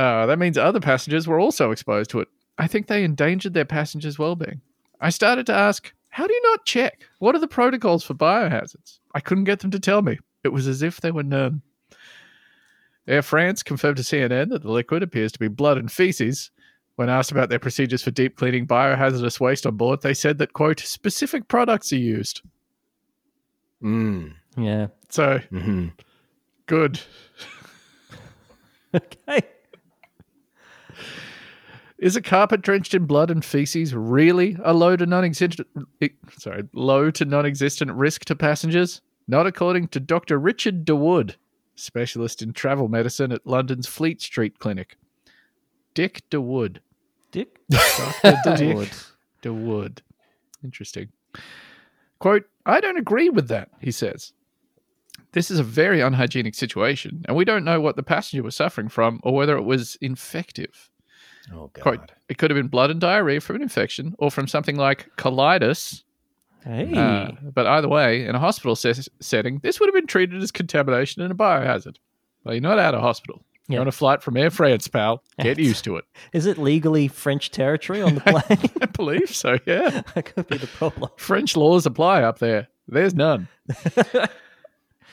Speaker 2: Uh, that means other passengers were also exposed to it. I think they endangered their passengers' well-being. I started to ask, how do you not check? What are the protocols for biohazards? I couldn't get them to tell me. It was as if they were none. Air France confirmed to CNN that the liquid appears to be blood and feces. When asked about their procedures for deep cleaning biohazardous waste on board, they said that, quote, specific products are used.
Speaker 3: Mm.
Speaker 1: Yeah.
Speaker 2: So,
Speaker 3: hmm
Speaker 2: good.
Speaker 1: Okay.
Speaker 2: Is a carpet drenched in blood and feces really a low to non-existent sorry, low to non-existent risk to passengers? Not according to Dr. Richard Dawood, specialist in travel medicine at London's Fleet Street Clinic. Dick Dawood.
Speaker 1: Dick.
Speaker 2: Dr. Dick
Speaker 1: Wood.
Speaker 2: Dawood. Interesting. Quote, I don't agree with that, he says. This is a very unhygienic situation, and we don't know what the passenger was suffering from or whether it was infective.
Speaker 3: Oh god.
Speaker 2: Quote, it could have been blood and diarrhea from an infection or from something like colitis.
Speaker 1: Hey.
Speaker 2: Uh, but either way, in a hospital ses- setting, this would have been treated as contamination and a biohazard. Well, you're not out of hospital. You're
Speaker 1: Yeah.
Speaker 2: on a flight from Air France, pal. Get used to it.
Speaker 1: Is it legally French territory on the plane?
Speaker 2: I believe so, yeah.
Speaker 1: that could be the problem.
Speaker 2: French laws apply up there. There's none.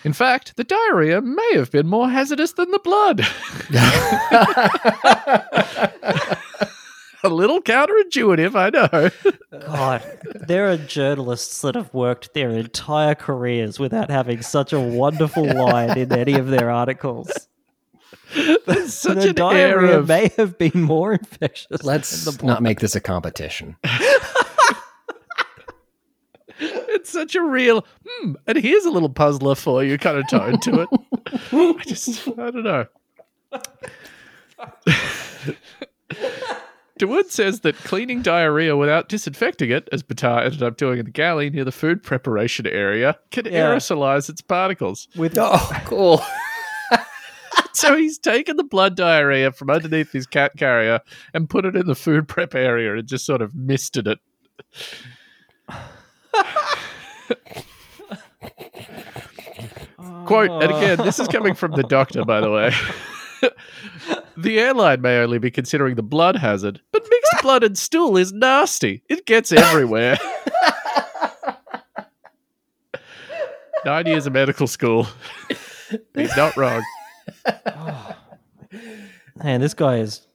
Speaker 2: In fact, the diarrhea may have been more hazardous than the blood. a little counterintuitive, I know.
Speaker 1: God, there are journalists that have worked their entire careers without having such a wonderful line in any of their articles.
Speaker 2: There's such
Speaker 1: the
Speaker 2: an air
Speaker 1: diarrhea
Speaker 2: of
Speaker 1: may have been more infectious.
Speaker 3: Let's
Speaker 1: than the
Speaker 3: not make this a competition.
Speaker 2: it's such a real hmm, and here's a little puzzler for you kind of tone to it. I just I don't know. Dawood says that cleaning diarrhea without disinfecting it, as Battah ended up doing in the galley near the food preparation area, can
Speaker 1: Yeah.
Speaker 2: aerosolize its particles.
Speaker 1: with
Speaker 3: Oh, cool.
Speaker 2: So he's taken the blood diarrhea from underneath his cat carrier and put it in the food prep area and just sort of misted it. Quote, and again, this is coming from the doctor, by the way. the airline may only be considering the blood hazard, but mixed blood and stool is nasty. It gets everywhere. Nine years of medical school. He's not wrong.
Speaker 1: man, this guy is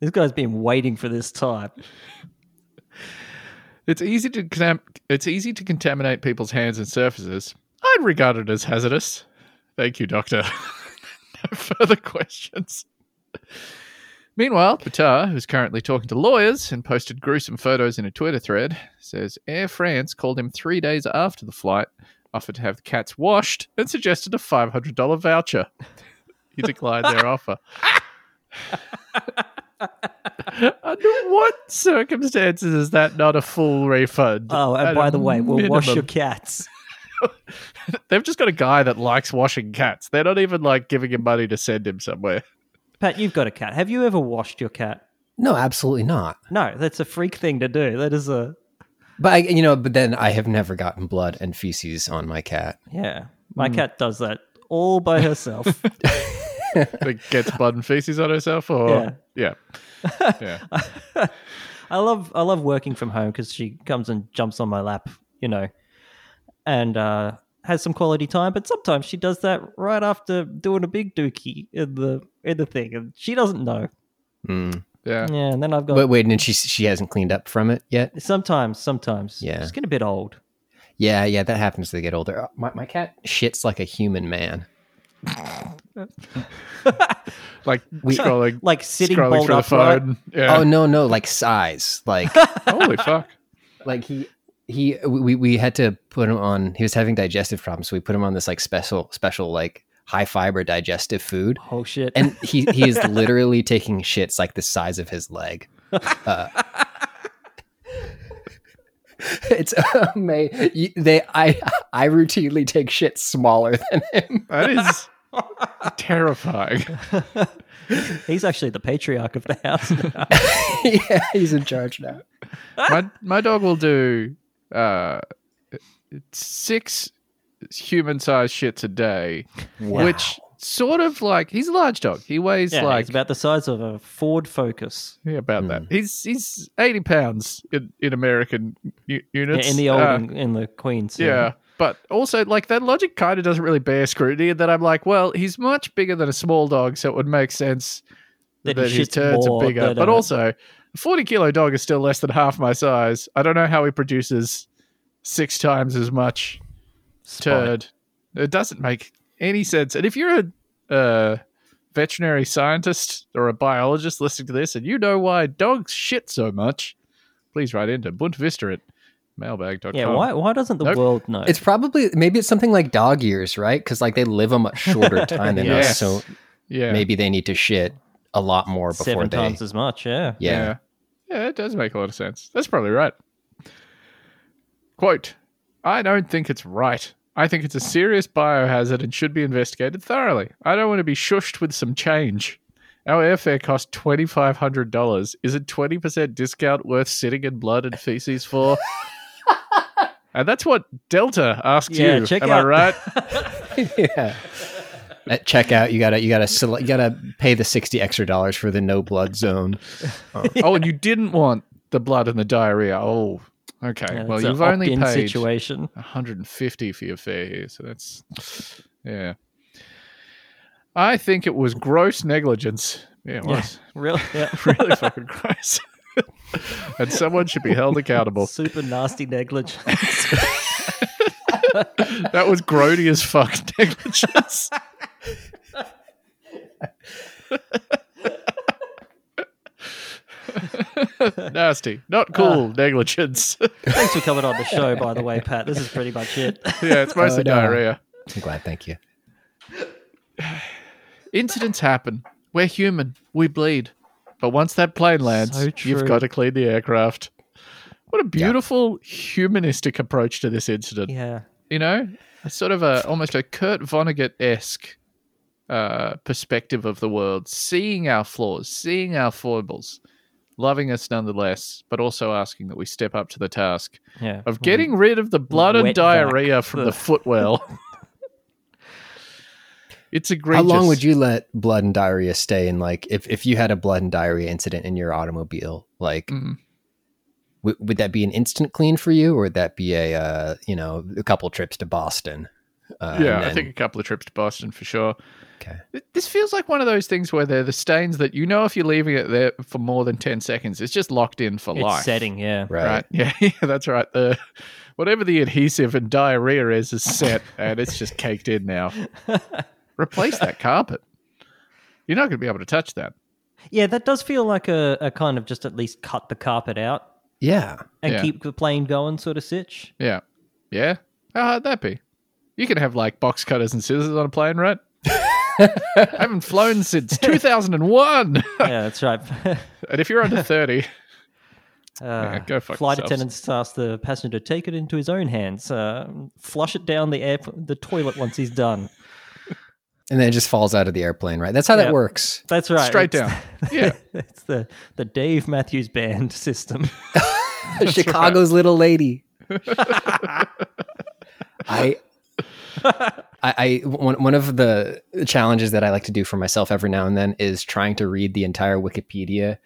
Speaker 1: this guy's been waiting for this time.
Speaker 2: It's easy to contam- it's easy to contaminate people's hands and surfaces. I'd regard it as hazardous. Thank you, Doctor. no further questions. Meanwhile, Battah, who's currently talking to lawyers and posted gruesome photos in a Twitter thread, says Air France called him three days after the flight, offered to have the cats washed, and suggested a $500 voucher. he declined their offer. Under what circumstances is that not a full refund?
Speaker 1: Oh, and by the way, we'll wash your cats.
Speaker 2: They've just got a guy that likes washing cats. They're not even like giving him money to send him somewhere.
Speaker 1: Pat, you've got a cat. Have you ever washed your cat?
Speaker 3: No, absolutely not.
Speaker 1: No, that's a freak thing to do. That is a
Speaker 3: But I, you know, but then I have never gotten blood and feces on my cat.
Speaker 1: yeah. My
Speaker 2: Hmm.
Speaker 1: cat does that all by herself.
Speaker 2: That gets blood and feces on herself, or yeah, yeah.
Speaker 1: I love I love working from home because she comes and jumps on my lap, you know, and uh, has some quality time. But sometimes she does that right after doing a big dookie in the in the thing, and she doesn't know.
Speaker 3: Mm.
Speaker 2: yeah.
Speaker 1: Yeah, and then I've got
Speaker 3: But wait, and she she hasn't cleaned up from it yet.
Speaker 1: sometimes sometimes
Speaker 3: Yeah.
Speaker 1: she's getting a bit old.
Speaker 3: Yeah, yeah, that happens as they get older. Uh, My my cat shits like a human man.
Speaker 2: Like
Speaker 3: We-
Speaker 2: scrolling,
Speaker 1: Like sitting
Speaker 2: scrolling
Speaker 1: bolt
Speaker 2: through the
Speaker 1: upright.
Speaker 2: phone. Yeah.
Speaker 3: Oh no, no, like size, like
Speaker 2: Holy fuck!
Speaker 3: like he he we we had to put him on. He was having digestive problems, so we put him on this like special special like high fiber digestive food.
Speaker 1: Oh shit!
Speaker 3: and he he is literally taking shits like the size of his leg. Uh, it's amazing. They I I routinely take shit smaller than him.
Speaker 2: That is terrifying.
Speaker 1: He's actually the patriarch of the house. now.
Speaker 3: yeah, he's in charge now.
Speaker 2: my my dog will do uh six human-sized shits a day, which sort of like he's a large dog. He weighs
Speaker 1: yeah,
Speaker 2: like
Speaker 1: it's about the size of a Ford Focus.
Speaker 2: yeah, about
Speaker 1: Hmm.
Speaker 2: that. He's he's eighty pounds in, in American u-
Speaker 1: Yeah,
Speaker 2: units.
Speaker 1: in the old
Speaker 2: Uh,
Speaker 1: in, in the Queens.
Speaker 2: Yeah. But also, like, that logic kind of doesn't really bear scrutiny. And then I'm like, well, he's much bigger than a small dog, so it would make sense
Speaker 1: That
Speaker 2: that,
Speaker 1: he
Speaker 2: his
Speaker 1: shits
Speaker 2: turds are bigger. But
Speaker 1: a-
Speaker 2: also, a 40 kilo dog is still less than half my size. I don't know how he produces six times as much
Speaker 1: Spite.
Speaker 2: turd. It doesn't make any sense. And if you're a uh, veterinary scientist or a biologist listening to this and you know why dogs shit so much, please write into Boonta Vista at mailbag.com.
Speaker 1: Yeah, why why doesn't the
Speaker 2: Nope.
Speaker 1: world know?
Speaker 3: It's probably maybe it's something like dog years, right? Because like they live a much shorter time than
Speaker 2: Yes.
Speaker 3: us, so
Speaker 2: Yeah.
Speaker 3: maybe they need to shit a lot more before
Speaker 1: seven
Speaker 3: they.
Speaker 1: times as much. Yeah.
Speaker 3: yeah.
Speaker 2: Yeah. Yeah, it does make a lot of sense. That's probably right. Quote I don't think it's right. I think it's a serious biohazard and should be investigated thoroughly. I don't want to be shushed with some change. Our airfare cost $2,500. Is a 20% discount worth sitting in blood and feces for? and that's what Delta asked
Speaker 1: Yeah,
Speaker 2: you.
Speaker 1: check
Speaker 2: Am
Speaker 1: out-
Speaker 2: I right?
Speaker 3: yeah. At checkout, you gotta you gotta sele- you gotta pay the sixty extra dollars for the no blood zone.
Speaker 2: Oh, and you didn't want the blood and the diarrhea. Oh, okay.
Speaker 1: Yeah,
Speaker 2: well, you've only paid
Speaker 1: situation.
Speaker 2: 150 for your fare here, so that's yeah. I think it was gross negligence. Yeah, it
Speaker 1: Yeah.
Speaker 2: was
Speaker 1: Really? Yeah.
Speaker 2: really fucking gross. and someone should be held accountable.
Speaker 1: Super nasty negligence.
Speaker 2: That was grody as fuck negligence. Nasty, not cool negligence.
Speaker 1: Thanks for coming on the show, by the way, Pat. This is pretty much it.
Speaker 2: yeah, it's mostly
Speaker 3: no.
Speaker 2: diarrhea.
Speaker 3: I'm glad, thank you.
Speaker 2: Incidents happen. We're human. We bleed. But once that plane lands,
Speaker 1: So
Speaker 2: you've got to clean the aircraft. What a beautiful humanistic approach to this incident.
Speaker 1: Yeah.
Speaker 2: You know, a sort of a almost a Kurt Vonnegut esque uh, perspective of the world, seeing our flaws, seeing our foibles, loving us nonetheless, but also asking that we step up to the task
Speaker 1: Yeah.
Speaker 2: of getting rid of the blood and diarrhea
Speaker 1: vac.
Speaker 2: from the footwell. it's egregious.
Speaker 3: How long would you let blood and diarrhea stay in? Like, if, if you had a blood and diarrhea incident in your automobile, like,
Speaker 2: Mm.
Speaker 3: w- would that be an instant clean for you, or would that be a uh, you know a couple trips to Boston? Uh,
Speaker 2: yeah,
Speaker 3: and
Speaker 2: I think a couple of trips to Boston for sure.
Speaker 3: Okay.
Speaker 2: This feels like one of those things where they're the stains that you know if you're leaving it there for more than 10 seconds, it's just locked in for
Speaker 1: It's
Speaker 2: life.
Speaker 1: setting, yeah.
Speaker 3: Right.
Speaker 2: Right. Yeah, yeah, that's right. The whatever the adhesive and diarrhea is is set and it's just caked in now. Replace that carpet. You're not going to be able to touch that.
Speaker 1: Yeah, that does feel like a, a kind of just at least cut the carpet out
Speaker 3: Yeah.
Speaker 1: and
Speaker 2: Yeah.
Speaker 1: keep the plane going sort of sitch.
Speaker 2: Yeah. Yeah. How hard that be? You can have like box cutters and scissors on a plane, right? I haven't flown since 2001.
Speaker 1: yeah, that's right.
Speaker 2: and if you're under 30,
Speaker 1: Uh,
Speaker 2: go fuck
Speaker 1: flight
Speaker 2: yourselves.
Speaker 1: attendants ask the passenger to take it into his own hands, uh, flush it down the air, the toilet once he's done.
Speaker 3: And then it just falls out of the airplane, right? That's how
Speaker 1: Yeah.
Speaker 3: that works.
Speaker 1: That's right.
Speaker 2: straight
Speaker 1: it's-
Speaker 2: down. Yeah.
Speaker 1: it's the the Dave Matthews Band system.
Speaker 3: Chicago's little lady. I, I, I one, one of the challenges that I like to do for myself every now and then is trying to read the entire Wikipedia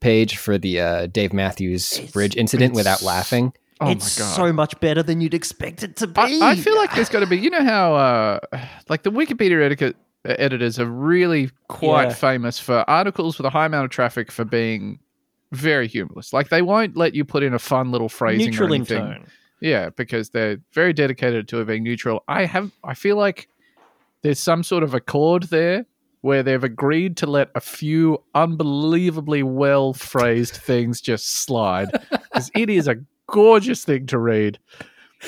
Speaker 3: page for the uh, Dave Matthews Bridge incident without laughing.
Speaker 2: Oh
Speaker 1: it's
Speaker 2: my God.
Speaker 1: so much better than you'd expect it to be.
Speaker 2: I, I feel like there's got to be, you know how, uh, like the Wikipedia etiquette, editors are really quite
Speaker 1: Yeah.
Speaker 2: famous for articles with a high amount of traffic for being very humorless. Like they won't let you put in a fun little phrasing
Speaker 1: neutral
Speaker 2: or
Speaker 1: in
Speaker 2: anything.
Speaker 1: tone.
Speaker 2: Yeah, because they're very dedicated to it being neutral. I have, I feel like there's some sort of accord there where they've agreed to let a few unbelievably well phrased things just slide because it is a gorgeous thing to read.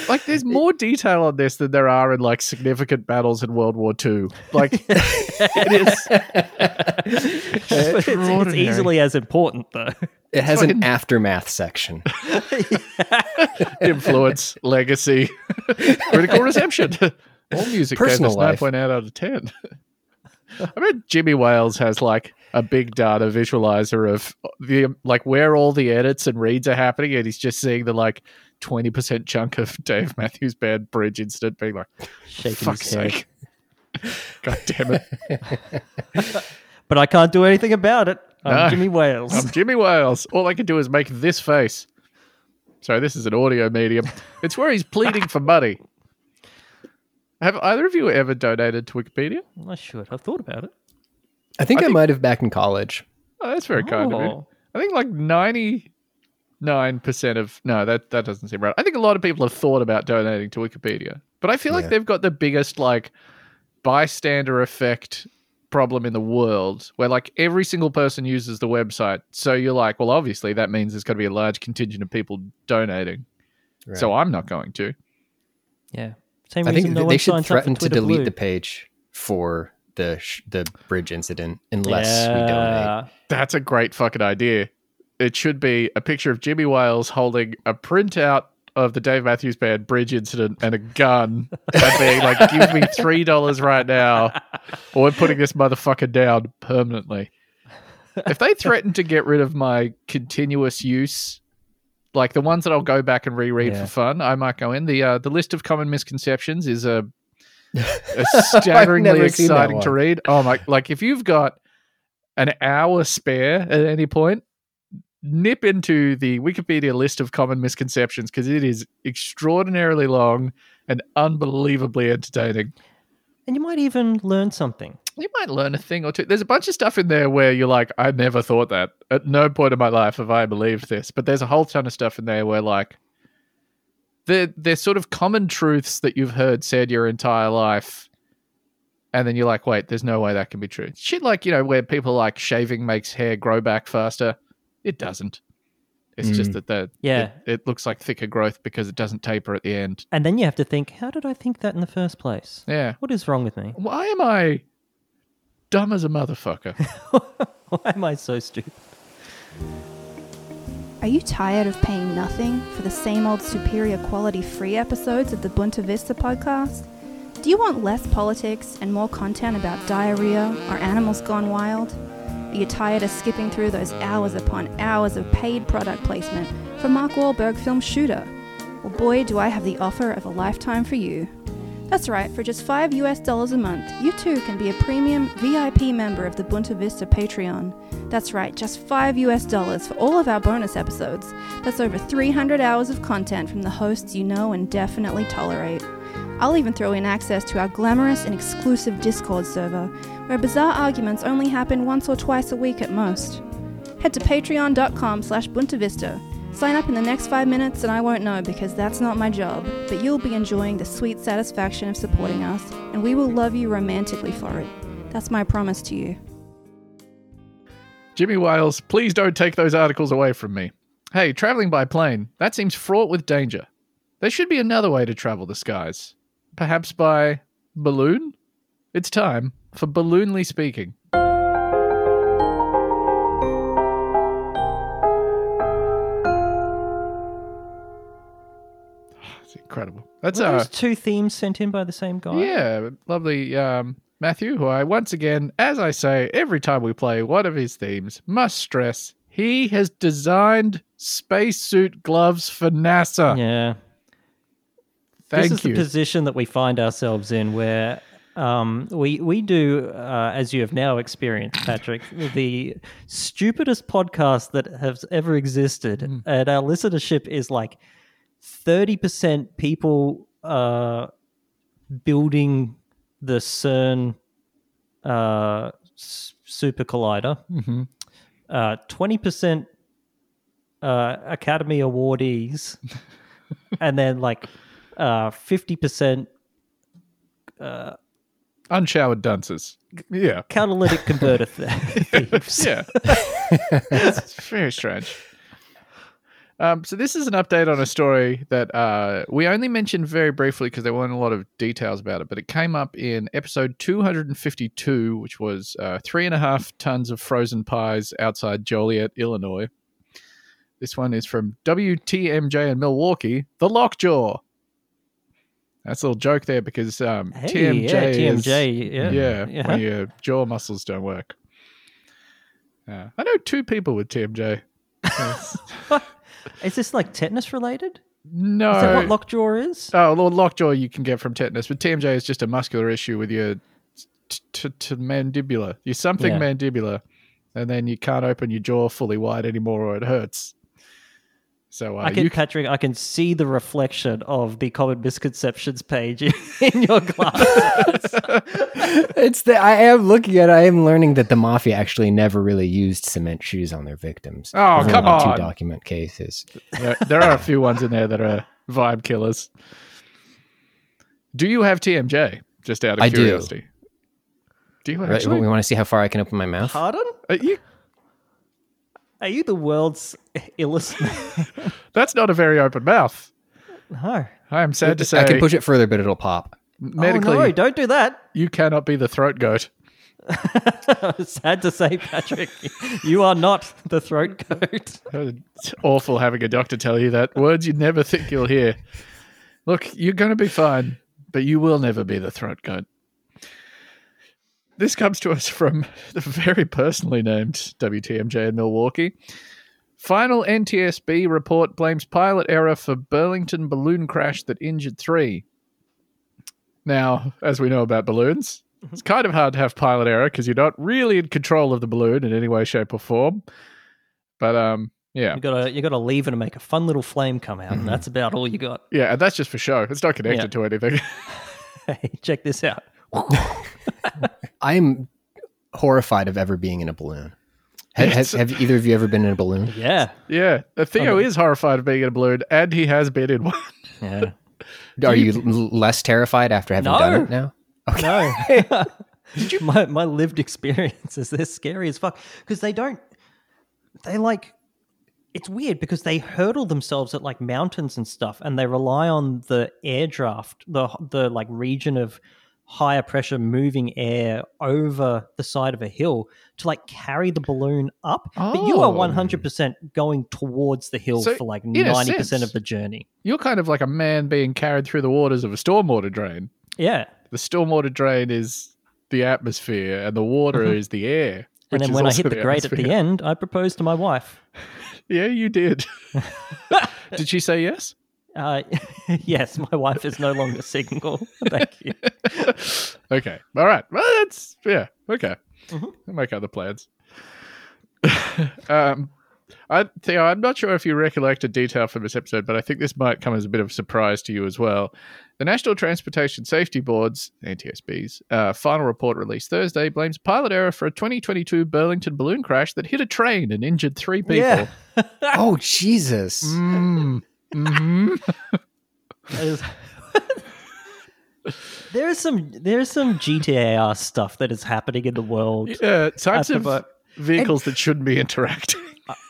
Speaker 2: Like, there's more detail on this than there are in like significant battles in World War II. Like, it is.
Speaker 1: But it's, it's easily as important though.
Speaker 3: It has
Speaker 2: fucking-
Speaker 3: an aftermath section.
Speaker 2: influence, legacy, critical reception. All music
Speaker 3: Personal
Speaker 2: gave us
Speaker 3: life.
Speaker 2: 9.8 out of 10. I bet Jimmy Wales has like a big data visualizer of the like where all the edits and reads are happening, and he's just seeing the like 20% chunk of Dave Matthews Band Bridge incident being like,
Speaker 1: Shaking
Speaker 2: fuck's sake. God damn it.
Speaker 1: But I can't do anything about it. I'm
Speaker 2: No.
Speaker 1: Jimmy Wales.
Speaker 2: I'm Jimmy Wales. All I can do is make this face. Sorry, this is an audio medium. It's where he's pleading for money. Have either of you ever donated to Wikipedia?
Speaker 1: I should. I've thought about it.
Speaker 3: I think I,
Speaker 2: think-
Speaker 3: might have back in college.
Speaker 2: Oh, that's very kind of you.
Speaker 1: Oh.
Speaker 2: I think like ninety nine percent of no, that that doesn't seem right. I think a lot of people have thought about donating to Wikipedia, but I feel like
Speaker 3: Yeah.
Speaker 2: they've got the biggest like bystander effect problem in the world, where like every single person uses the website. So you're like, well, obviously that means there's got to be a large contingent of people donating. So I'm not going to.
Speaker 1: Yeah. Same
Speaker 3: I think
Speaker 1: no
Speaker 3: they should threaten to delete
Speaker 1: Blue.
Speaker 3: the page for the sh- the bridge incident unless we donate.
Speaker 2: That's a great fucking idea. It should be a picture of Jimmy Wales holding a printout of the Dave Matthews Band bridge incident and a gun and being like, give me three dollars right now, or we're putting this motherfucker down permanently. If they threaten to get rid of my continuous use, like the ones that I'll go back and reread
Speaker 1: Yeah.
Speaker 2: for fun, I might go in. The uh, the list of common misconceptions is a, a staggeringly
Speaker 3: never seen that
Speaker 2: exciting to read. Oh my like if you've got an hour spare at any point, nip into the Wikipedia list of common misconceptions because it is extraordinarily long and unbelievably entertaining.
Speaker 1: And you might even learn something.
Speaker 2: You might learn a thing or two. There's a bunch of stuff in there where you're like, I never thought that. At no point in my life have I believed this. But there's a whole ton of stuff in there where like they're, they're sort of common truths that you've heard said your entire life. And then you're like, wait, there's no way that can be true. Shit like, you know, where people like shaving makes hair grow back faster. It doesn't. It's just mm. that the
Speaker 1: Yeah.
Speaker 2: it, it looks like thicker growth because it doesn't taper at the end.
Speaker 1: And then you have to think, how did I think that in the first place?
Speaker 2: Yeah.
Speaker 1: What is wrong with me?
Speaker 2: Why am I dumb as a motherfucker?
Speaker 1: Why am I so stupid?
Speaker 6: Are you tired of paying nothing for the same old superior quality free episodes of the Boonta Vista podcast? Do you want less politics and more content about diarrhea or animals gone wild? Are tired of skipping through those hours upon hours of paid product placement for Mark Wahlberg film Shooter? Well, boy, do I have the offer of a lifetime for you. That's right, for just 5 US dollars a month, you too can be a premium VIP member of the Boonta Vista Patreon. That's right, just 5 US dollars for all of our bonus episodes. That's over 300 hours of content from the hosts you know and definitely tolerate. I'll even throw in access to our glamorous and exclusive Discord server, where bizarre arguments only happen once or twice a week at most. Head to patreon.com slash boontavista. Sign up in the next five minutes and I won't know because that's not my job, but you'll be enjoying the sweet satisfaction of supporting us, and we will love you romantically for it. That's my promise to you.
Speaker 2: Jimmy Wales, please don't take those articles away from me. Hey, traveling by plane, that seems fraught with danger. There should be another way to travel the skies. Perhaps by balloon? It's time for Balloonly Speaking. It's incredible. That's
Speaker 1: Were
Speaker 2: uh,
Speaker 1: those two themes sent in by the same guy?
Speaker 2: yeah, lovely um, Matthew, who I once again, as I say every time we play one of his themes, must stress he has designed spacesuit gloves for NASA.
Speaker 1: Yeah.
Speaker 2: Thank
Speaker 1: this is
Speaker 2: you.
Speaker 1: the position that we find ourselves in where um, we we do, uh, as you have now experienced, Patrick, the stupidest podcast that has ever existed,
Speaker 2: Hmm.
Speaker 1: and our listenership is like thirty percent people uh, building the CERN uh, s- super collider,
Speaker 2: Mhm.
Speaker 1: uh, twenty percent uh, Academy awardees, and then like uh, fifty percent
Speaker 2: Unshowered dunces. Yeah.
Speaker 1: catalytic converter th- thieves.
Speaker 2: Yeah. it's very strange. Um, so this is an update on a story that uh, we only mentioned very briefly because there weren't a lot of details about it, but it came up in episode 252, which was uh, three and a half tons of frozen pies outside Joliet, Illinois. This one is from WTMJ in Milwaukee, the Lockjaw. That's a little joke there because um,
Speaker 1: Hey,
Speaker 2: TMJ,
Speaker 1: yeah,
Speaker 2: is-
Speaker 1: TMJ, yeah,
Speaker 2: yeah,
Speaker 1: yeah.
Speaker 2: when your jaw muscles don't work. Uh, I know two people with TMJ.
Speaker 1: Is this like tetanus related?
Speaker 2: no.
Speaker 1: Is that what lockjaw is?
Speaker 2: oh, Lord Lockjaw you can get from tetanus, but TMJ is just a muscular issue with your t- t- t- mandibular. Your something
Speaker 1: Yeah.
Speaker 2: mandibular, and then you can't open your jaw fully wide anymore, or it hurts. So uh,
Speaker 1: I can,
Speaker 2: you
Speaker 1: Patrick, I can see the reflection of the common misconceptions page in your glasses.
Speaker 3: It's the I am looking at. it, I am learning that the mafia actually never really used cement shoes on their victims.
Speaker 2: Oh,
Speaker 3: There's
Speaker 2: come
Speaker 3: only
Speaker 2: on.
Speaker 3: Two document cases.
Speaker 2: there, there are a few ones in there that are vibe killers. Do you have TMJ? Just out of
Speaker 3: I
Speaker 2: curiosity. Do you
Speaker 3: Right,
Speaker 2: actually?
Speaker 3: we want to see how far I can open my mouth.
Speaker 1: Pardon?
Speaker 2: Uh, you-
Speaker 1: Are you the world's illest man?
Speaker 2: that's not a very open mouth.
Speaker 1: No.
Speaker 2: I am sad to say.
Speaker 3: I can push it further, but it'll pop.
Speaker 2: medically,
Speaker 1: Oh, no, don't do that.
Speaker 2: you cannot be the throat goat.
Speaker 1: Sad to say, Patrick, you are not the throat goat.
Speaker 2: It's awful having a doctor tell you that. Words you'd never think you'll hear. Look, you're going to be fine, but you will never be the throat goat. This comes to us from the very personally named WTMJ in Milwaukee. Final NTSB report blames pilot error for Burlington balloon crash that injured three. Now, as we know about balloons, it's kind of hard to have pilot error because you're not really in control of the balloon in any way, shape, or form. But um, yeah,
Speaker 1: You gotta you gotta leave it and make a fun little flame come out, and that's about all you got.
Speaker 2: yeah, and that's just for show. It's not connected
Speaker 1: Yeah.
Speaker 2: to anything.
Speaker 1: Hey, check this out.
Speaker 3: I'm horrified of ever being in a balloon. Have, have,
Speaker 2: Yes.
Speaker 3: have either of you ever been in a balloon?
Speaker 1: Yeah.
Speaker 2: yeah, Theo
Speaker 1: Okay.
Speaker 2: is horrified of being in a balloon, and he has been in one.
Speaker 1: Yeah.
Speaker 3: Are you l- less terrified after having
Speaker 1: No.
Speaker 3: done it now?
Speaker 1: No. my my lived experience is they're scary as fuck because they don't. They like. It's weird because they hurdle themselves at like mountains and stuff, and they rely on the air draft, the the like region of higher pressure moving air over the side of a hill to like carry the balloon up. But you are
Speaker 2: Oh.
Speaker 1: one hundred percent going towards the hill
Speaker 2: So,
Speaker 1: for like ninety percent
Speaker 2: sense-
Speaker 1: of the journey.
Speaker 2: You're kind of like a man being carried through the waters of a stormwater drain.
Speaker 1: Yeah.
Speaker 2: The stormwater drain is the atmosphere, and the water mm-hmm. is the air.
Speaker 1: And then when I hit the grate at the end, I proposed to my wife.
Speaker 2: yeah, you did. did she say yes?
Speaker 1: Uh, yes, my wife is no longer single. Thank you.
Speaker 2: okay. All right. Well, that's yeah. Okay.
Speaker 1: Mhm.
Speaker 2: I'll make other plans. um, I Theo, I'm not sure if you recollect a detail from this episode, but I think this might come as a bit of a surprise to you as well. The National Transportation Safety Board's NTSB's uh, final report released Thursday blames pilot error for a 2022 Burlington balloon crash that hit a train and injured three people.
Speaker 1: Yeah.
Speaker 3: Oh Jesus!
Speaker 2: Mm. Hmm
Speaker 1: That is- there is some there is some GTAR stuff that is happening in the world.
Speaker 2: Yeah, types of
Speaker 1: bu-
Speaker 2: vehicles that shouldn't be interacting.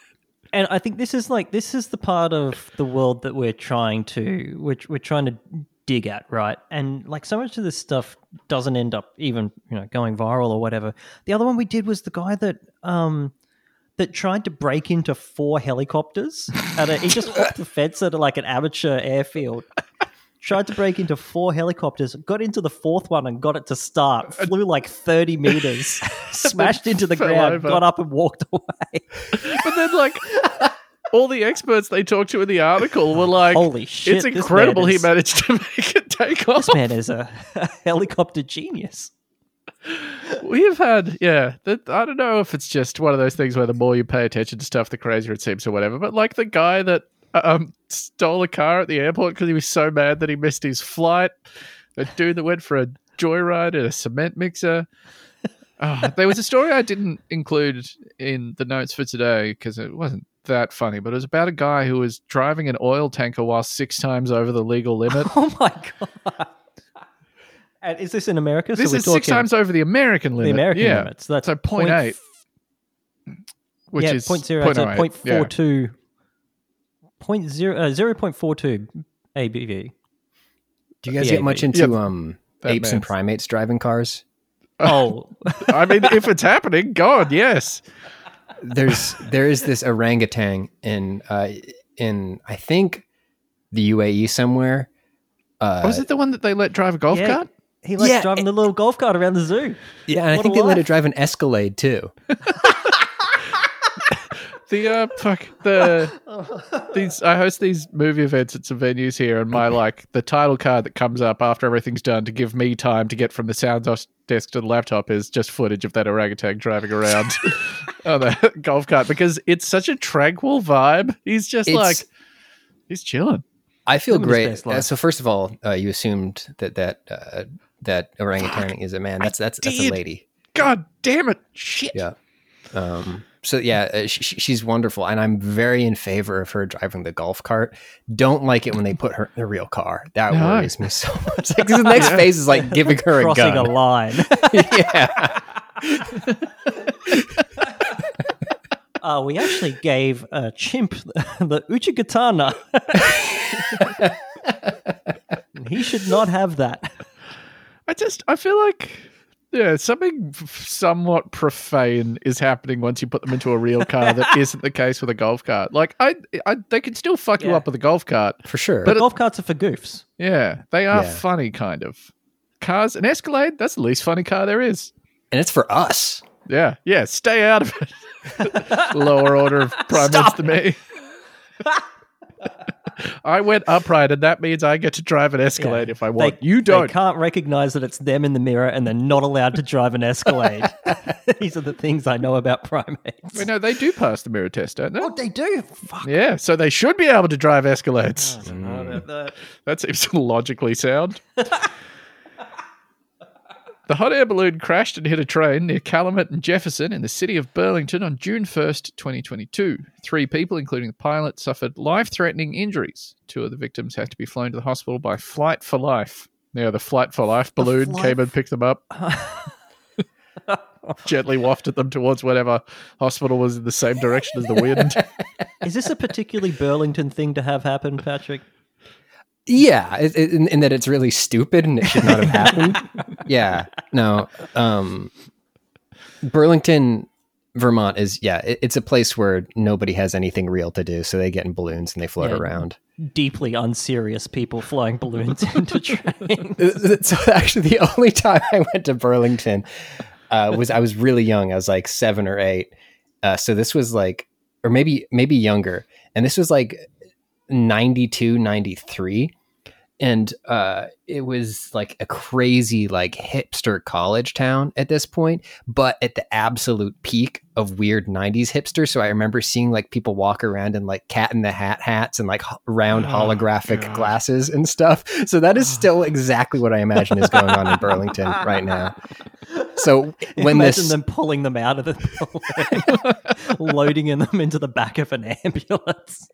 Speaker 1: and I think this is like this is the part of the world that we're trying to which we're trying to dig at, right? And like so much of this stuff doesn't end up even you know going viral or whatever. The other one we did was the guy that um that tried to break into four helicopters at a he just hopped the fence at like an amateur airfield. Tried to break into four helicopters, got into the fourth one and got it to start. Uh, flew like 30 meters, smashed into the
Speaker 2: fell
Speaker 1: ground,
Speaker 2: over.
Speaker 1: got up and walked away.
Speaker 2: But then, like, all the experts they talked to in the article were oh, like,
Speaker 1: Holy shit,
Speaker 2: it's incredible
Speaker 1: man
Speaker 2: he managed to make it take off.
Speaker 1: This man is a, a helicopter genius.
Speaker 2: We've had, yeah, I don't know if it's just one of those things where the more you pay attention to stuff, the crazier it seems or whatever. But like the guy that um, stole a car at the airport because he was so mad that he missed his flight, a dude that went for a joyride in a cement mixer. Oh, there was a story I didn't include in the notes for today because it wasn't that funny, but it was about a guy who was driving an oil tanker while six times over the legal limit.
Speaker 1: Oh my god! And is this in America?
Speaker 2: this
Speaker 1: so we're
Speaker 2: is six times over the American limit.
Speaker 1: the
Speaker 2: limit.
Speaker 1: American
Speaker 2: yeah.
Speaker 1: limits. That's
Speaker 2: So point
Speaker 1: point
Speaker 2: eight, which
Speaker 1: yeah,
Speaker 2: is
Speaker 1: point zero to
Speaker 2: 0.08,
Speaker 1: point
Speaker 2: yeah.
Speaker 1: Point zero uh, zero point four two ABV.
Speaker 3: Do you guys
Speaker 1: Yeah,
Speaker 3: get much into
Speaker 2: Yeah,
Speaker 3: um
Speaker 2: that
Speaker 3: apes and primates driving cars?
Speaker 1: Oh,
Speaker 2: I mean, if it's happening, God, yes.
Speaker 3: There's there is this orangutan in uh in I think the UAE somewhere. Uh,
Speaker 2: Was it the one that they let drive a golf
Speaker 1: yeah.
Speaker 2: cart?
Speaker 1: He likes
Speaker 3: Yeah,
Speaker 1: driving the little golf cart around the zoo.
Speaker 3: yeah, and I think
Speaker 1: a
Speaker 3: they let
Speaker 1: life.
Speaker 3: it drive an Escalade too.
Speaker 2: The uh, fuck the these. I host these movie events at some venues here, and my like the title card that comes up after everything's done to give me time to get from the sound dos- desk to the laptop is just footage of that orangutan driving around on the golf cart because it's such a tranquil vibe. He's just
Speaker 3: It's-
Speaker 2: like he's chilling.
Speaker 3: I feel
Speaker 1: Living
Speaker 3: great. Uh, so first of all, uh, you assumed that that uh, that orangutan is a man. That's that's that's a lady.
Speaker 2: God damn it! Shit.
Speaker 3: Yeah. Um, so yeah, uh, sh- sh- she's wonderful, and I'm very in favor of her driving the golf cart. Don't like it when they put her in a real car. That
Speaker 2: No.
Speaker 3: worries me so much. Like, 'cause the next
Speaker 2: Yeah.
Speaker 3: phase is like giving her a
Speaker 1: Crossing
Speaker 3: gun.
Speaker 1: a line.
Speaker 3: yeah.
Speaker 1: Uh, we actually gave a chimp the Uchigatana. he should not have that.
Speaker 2: I just I feel like yeah, something somewhat profane is happening once you put them into a real car that isn't the case with a golf cart. Like I, I they can still fuck you up with a golf cart.
Speaker 3: For sure.
Speaker 1: But golf carts are for goofs.
Speaker 2: Yeah, they are
Speaker 3: Yeah.
Speaker 2: funny kind of. Cars, an Escalade, that's the least funny car there is.
Speaker 3: and it's for us.
Speaker 2: Yeah, yeah, stay out of it. Lower order of primates than me. I went upright, and that means I get to drive an Escalade if I want.
Speaker 1: They-
Speaker 2: you don't.
Speaker 1: They can't recognize that it's them in the mirror, and they're not allowed to drive an Escalade. These are the things I know about primates.
Speaker 2: Wait, no, they do pass the mirror test, don't they?
Speaker 1: Oh, they do. Fuck.
Speaker 2: Yeah, so they should be able to drive Escalades.
Speaker 1: I don't know about that.
Speaker 2: That seems logically sound. The hot air balloon crashed and hit a train near Calumet and Jefferson in the city of Burlington on June 1st, 2022. Three people, including the pilot, suffered life threatening injuries. Two of the victims had to be flown to the hospital by Flight for Life. Yeah, the Flight for Life balloon came and picked them up, gently wafted them towards whatever hospital was in the same direction as the wind.
Speaker 1: Is this a particularly Burlington thing to have happen, Patrick?
Speaker 3: Yeah, it, it- in, in that it's really stupid and it should not have happened. yeah, no. Um, Burlington, Vermont is yeah, it, it's a place where nobody has anything real to do, so they get in balloons and they float
Speaker 1: Yeah.
Speaker 3: around.
Speaker 1: Deeply unserious people flying balloons into trains.
Speaker 3: so actually, the only time I went to Burlington uh, was I was really young. I was like seven or eight. Uh, so this was like, or maybe maybe younger, and this was like 92, 93. and uh, it was like a crazy like hipster college town at this point but at the absolute peak of weird 90s hipster so i remember seeing like people walk around in like cat in the hat hats and like round
Speaker 2: Oh,
Speaker 3: holographic
Speaker 2: God.
Speaker 3: glasses and stuff so that is still exactly what i imagine is going on in burlington right now so when
Speaker 1: Imagine
Speaker 3: this
Speaker 1: them pulling them out of the building, loading in them into the back of an ambulance.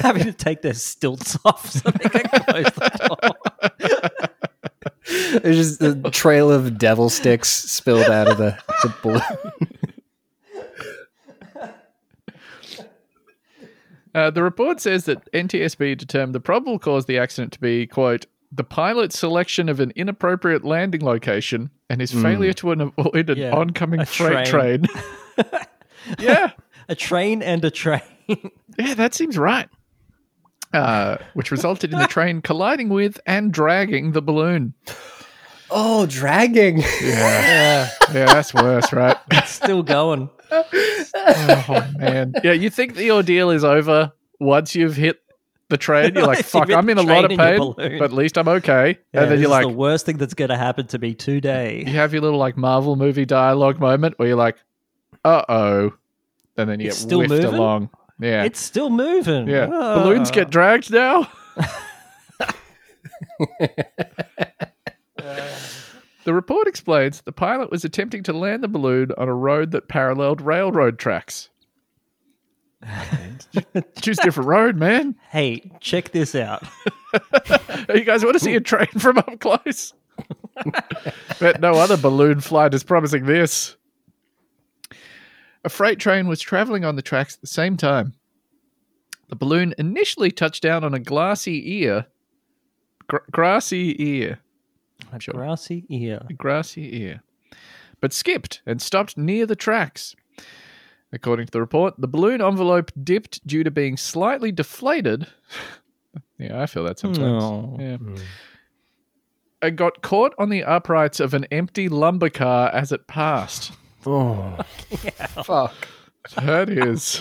Speaker 1: Having to take their stilts off so they can close the door.
Speaker 3: there's just a trail of devil sticks spilled out of the, the balloon
Speaker 2: Uh, the report says that NTSB determined the probable cause of the accident to be, quote, the pilot's selection of an inappropriate landing location and his failure to avoid an
Speaker 1: Yeah,
Speaker 2: oncoming freight
Speaker 1: train.
Speaker 2: train. yeah,
Speaker 1: A train and a train.
Speaker 2: yeah, that seems right. Uh, which resulted in the train colliding with and dragging the balloon.
Speaker 3: oh dragging
Speaker 2: Yeah, yeah, that's worse, right?
Speaker 1: Still going.
Speaker 2: oh man, yeah. You think the ordeal is over once you've hit the train? You're like, "Fuck, I'm in a lot of
Speaker 1: train in your
Speaker 2: pain, but at least I'm okay."
Speaker 1: Yeah,
Speaker 2: and then you're like,
Speaker 1: the worst thing that's going to happen to me today.
Speaker 2: you have your little like Marvel movie dialogue moment where you're like, "Uh oh," and then you
Speaker 1: It's
Speaker 2: get
Speaker 1: still
Speaker 2: whiffed
Speaker 1: moving?
Speaker 2: along. Yeah,
Speaker 1: It's still moving.
Speaker 2: yeah.
Speaker 1: Ah.
Speaker 2: Balloons get dragged now. The report explains the pilot was attempting to land the balloon on a road that paralleled railroad tracks. Choose a different road, man.
Speaker 1: Hey, check this out.
Speaker 2: You guys want to see a train from up close? Bet no other balloon flight is promising this. A freight train was traveling on the tracks at the same time. The balloon initially touched down on a glassy ear. Gr- grassy ear.
Speaker 1: A
Speaker 2: Sure.
Speaker 1: grassy ear.
Speaker 2: A grassy ear. But skipped and stopped near the tracks. According to the report, the balloon envelope dipped due to being slightly deflated. yeah, I feel that sometimes.
Speaker 1: No.
Speaker 2: Yeah. Hmm. It got caught on the uprights of an empty lumber car as it passed.
Speaker 3: Oh fuck
Speaker 2: That is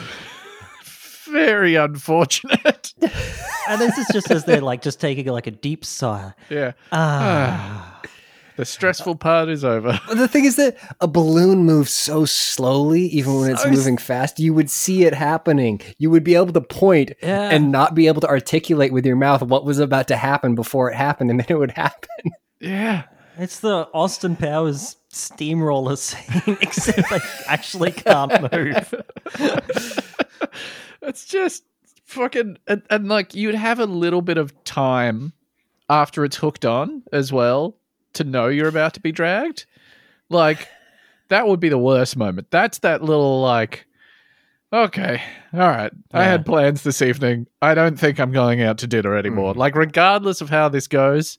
Speaker 2: very unfortunate.
Speaker 1: And this is just as they're like just taking like a deep sigh.
Speaker 2: yeah.
Speaker 1: Ah.
Speaker 2: The stressful part is over.
Speaker 3: But the thing is that a balloon moves so slowly, even when it's
Speaker 1: So s-
Speaker 3: moving fast, you would see it happening. You would be able to point
Speaker 1: Yeah.
Speaker 3: and not be able to articulate with your mouth what was about to happen before it happened, and then it would happen.
Speaker 2: Yeah.
Speaker 1: It's the Austin Powers steamroller scene, except they actually can't move.
Speaker 2: It's just fucking and, and like you'd have a little bit of time after it's hooked on as well to know you're about to be dragged. Like that would be the worst moment. That's that little like okay, all right. I had plans this evening. I don't think I'm going out to dinner anymore. Hmm. Like regardless of how this goes.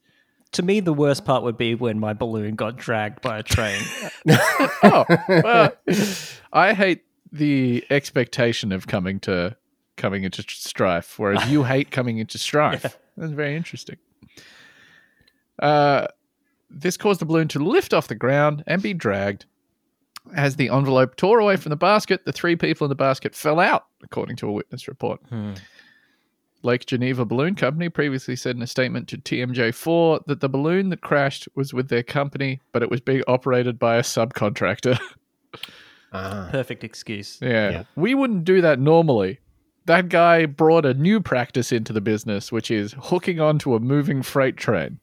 Speaker 1: To me, the worst part would be when my balloon got dragged by a train.
Speaker 2: Oh, well, I hate the expectation of coming to coming into strife, whereas you hate coming into strife. That's very interesting. Uh, this caused the balloon to lift off the ground and be dragged. As the envelope tore away from the basket, the three people in the basket fell out, according to a witness report.
Speaker 1: Hmm.
Speaker 2: Lake Geneva Balloon Company previously said in a statement to TMJ4 that the balloon that crashed was with their company, but it was being operated by a subcontractor. Ah.
Speaker 1: Perfect excuse.
Speaker 2: yeah.
Speaker 3: Yeah.
Speaker 2: We wouldn't do that normally. That guy brought a new practice into the business, which is hooking onto a moving freight train.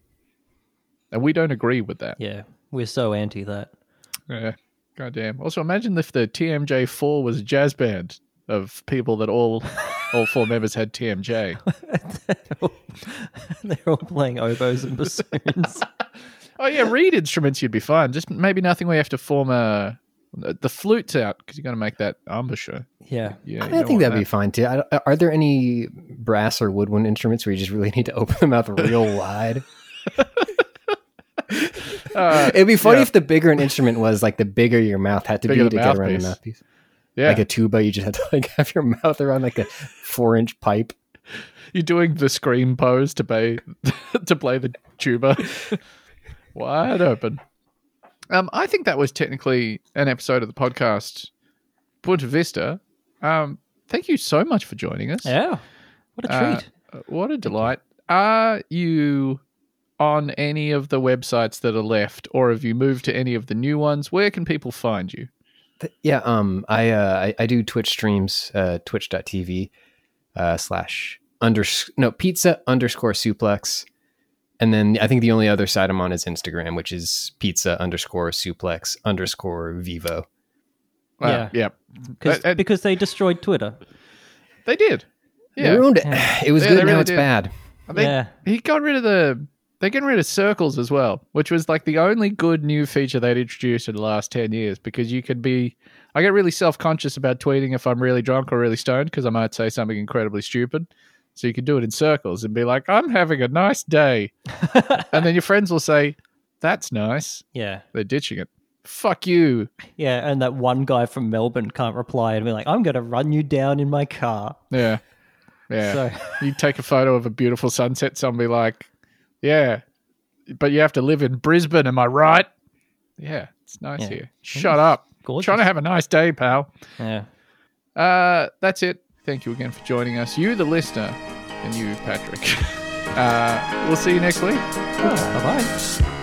Speaker 2: And we don't agree with that.
Speaker 1: Yeah, we're so anti that.
Speaker 2: Yeah. Goddamn. Also, imagine if the TMJ4 was a jazz band of people that all all four members had TMJ.
Speaker 1: They're all playing oboes and bassoons.
Speaker 2: Oh yeah, reed instruments you'd be fine. Just maybe nothing where you have to form a the flute's out because you're going to make that embouchure.
Speaker 1: yeah.
Speaker 2: Yeah,
Speaker 3: I, mean, I think that'd be fine too. Are there any brass or woodwind instruments where you just really need to open them mouth real wide?
Speaker 2: Uh,
Speaker 3: It'd be funny
Speaker 2: yeah.
Speaker 3: if the bigger an instrument was, like the bigger your mouth had to
Speaker 2: Bigger
Speaker 3: be to get around
Speaker 2: mouthpiece.
Speaker 3: the mouthpiece.
Speaker 2: Yeah,
Speaker 3: Like a tuba, you just had to like have your mouth around like a four inch pipe.
Speaker 2: you're doing the scream pose to play to play the tuba wide open. Um, I think that was technically an episode of the podcast Boonta Vista. Um, thank you so much for joining us.
Speaker 1: Yeah. What a
Speaker 2: Uh,
Speaker 1: treat.
Speaker 2: Uh, What a delight. Are you on any of the websites that are left, or have you moved to any of the new ones? Where can people find you?
Speaker 3: Th- Yeah, um, I, uh, I I do Twitch streams, uh, twitch.tv uh, slash under no pizza underscore suplex, and then I think the only other side I'm on is Instagram, which is pizza underscore suplex underscore vevo.
Speaker 2: Uh,
Speaker 1: Yeah.
Speaker 2: yeah.
Speaker 1: Cause, because they destroyed Twitter.
Speaker 2: They did.
Speaker 3: They
Speaker 2: Yeah.
Speaker 3: ruined it. It was
Speaker 2: Yeah,
Speaker 3: good.
Speaker 2: they
Speaker 3: now
Speaker 2: really
Speaker 3: it's
Speaker 2: did.
Speaker 3: bad.
Speaker 2: They,
Speaker 1: yeah.
Speaker 2: He got rid of the. They're getting rid of circles as well, which was like the only good new feature they'd introduced in the last 10 years because you could be. I get really self conscious about tweeting if I'm really drunk or really stoned because I might say something incredibly stupid. So you could do it in circles and be like, I'm having a nice day. and then your friends will say, That's nice.
Speaker 1: Yeah.
Speaker 2: They're ditching it. Fuck you.
Speaker 1: Yeah. And that one guy from Melbourne can't reply and be like, I'm going to run you down in my car.
Speaker 2: Yeah. Yeah.
Speaker 1: So,
Speaker 2: you take a photo of a beautiful sunset, be like, Yeah, but you have to live in Brisbane, am I right? Yeah, it's nice
Speaker 1: Yeah.
Speaker 2: here. Shut up.
Speaker 1: gorgeous.
Speaker 2: Trying to have a nice day, pal.
Speaker 1: yeah.
Speaker 2: Uh, that's it. Thank you again for joining us. You, the listener, and you, Patrick. uh, we'll see you next week.
Speaker 1: Bye bye.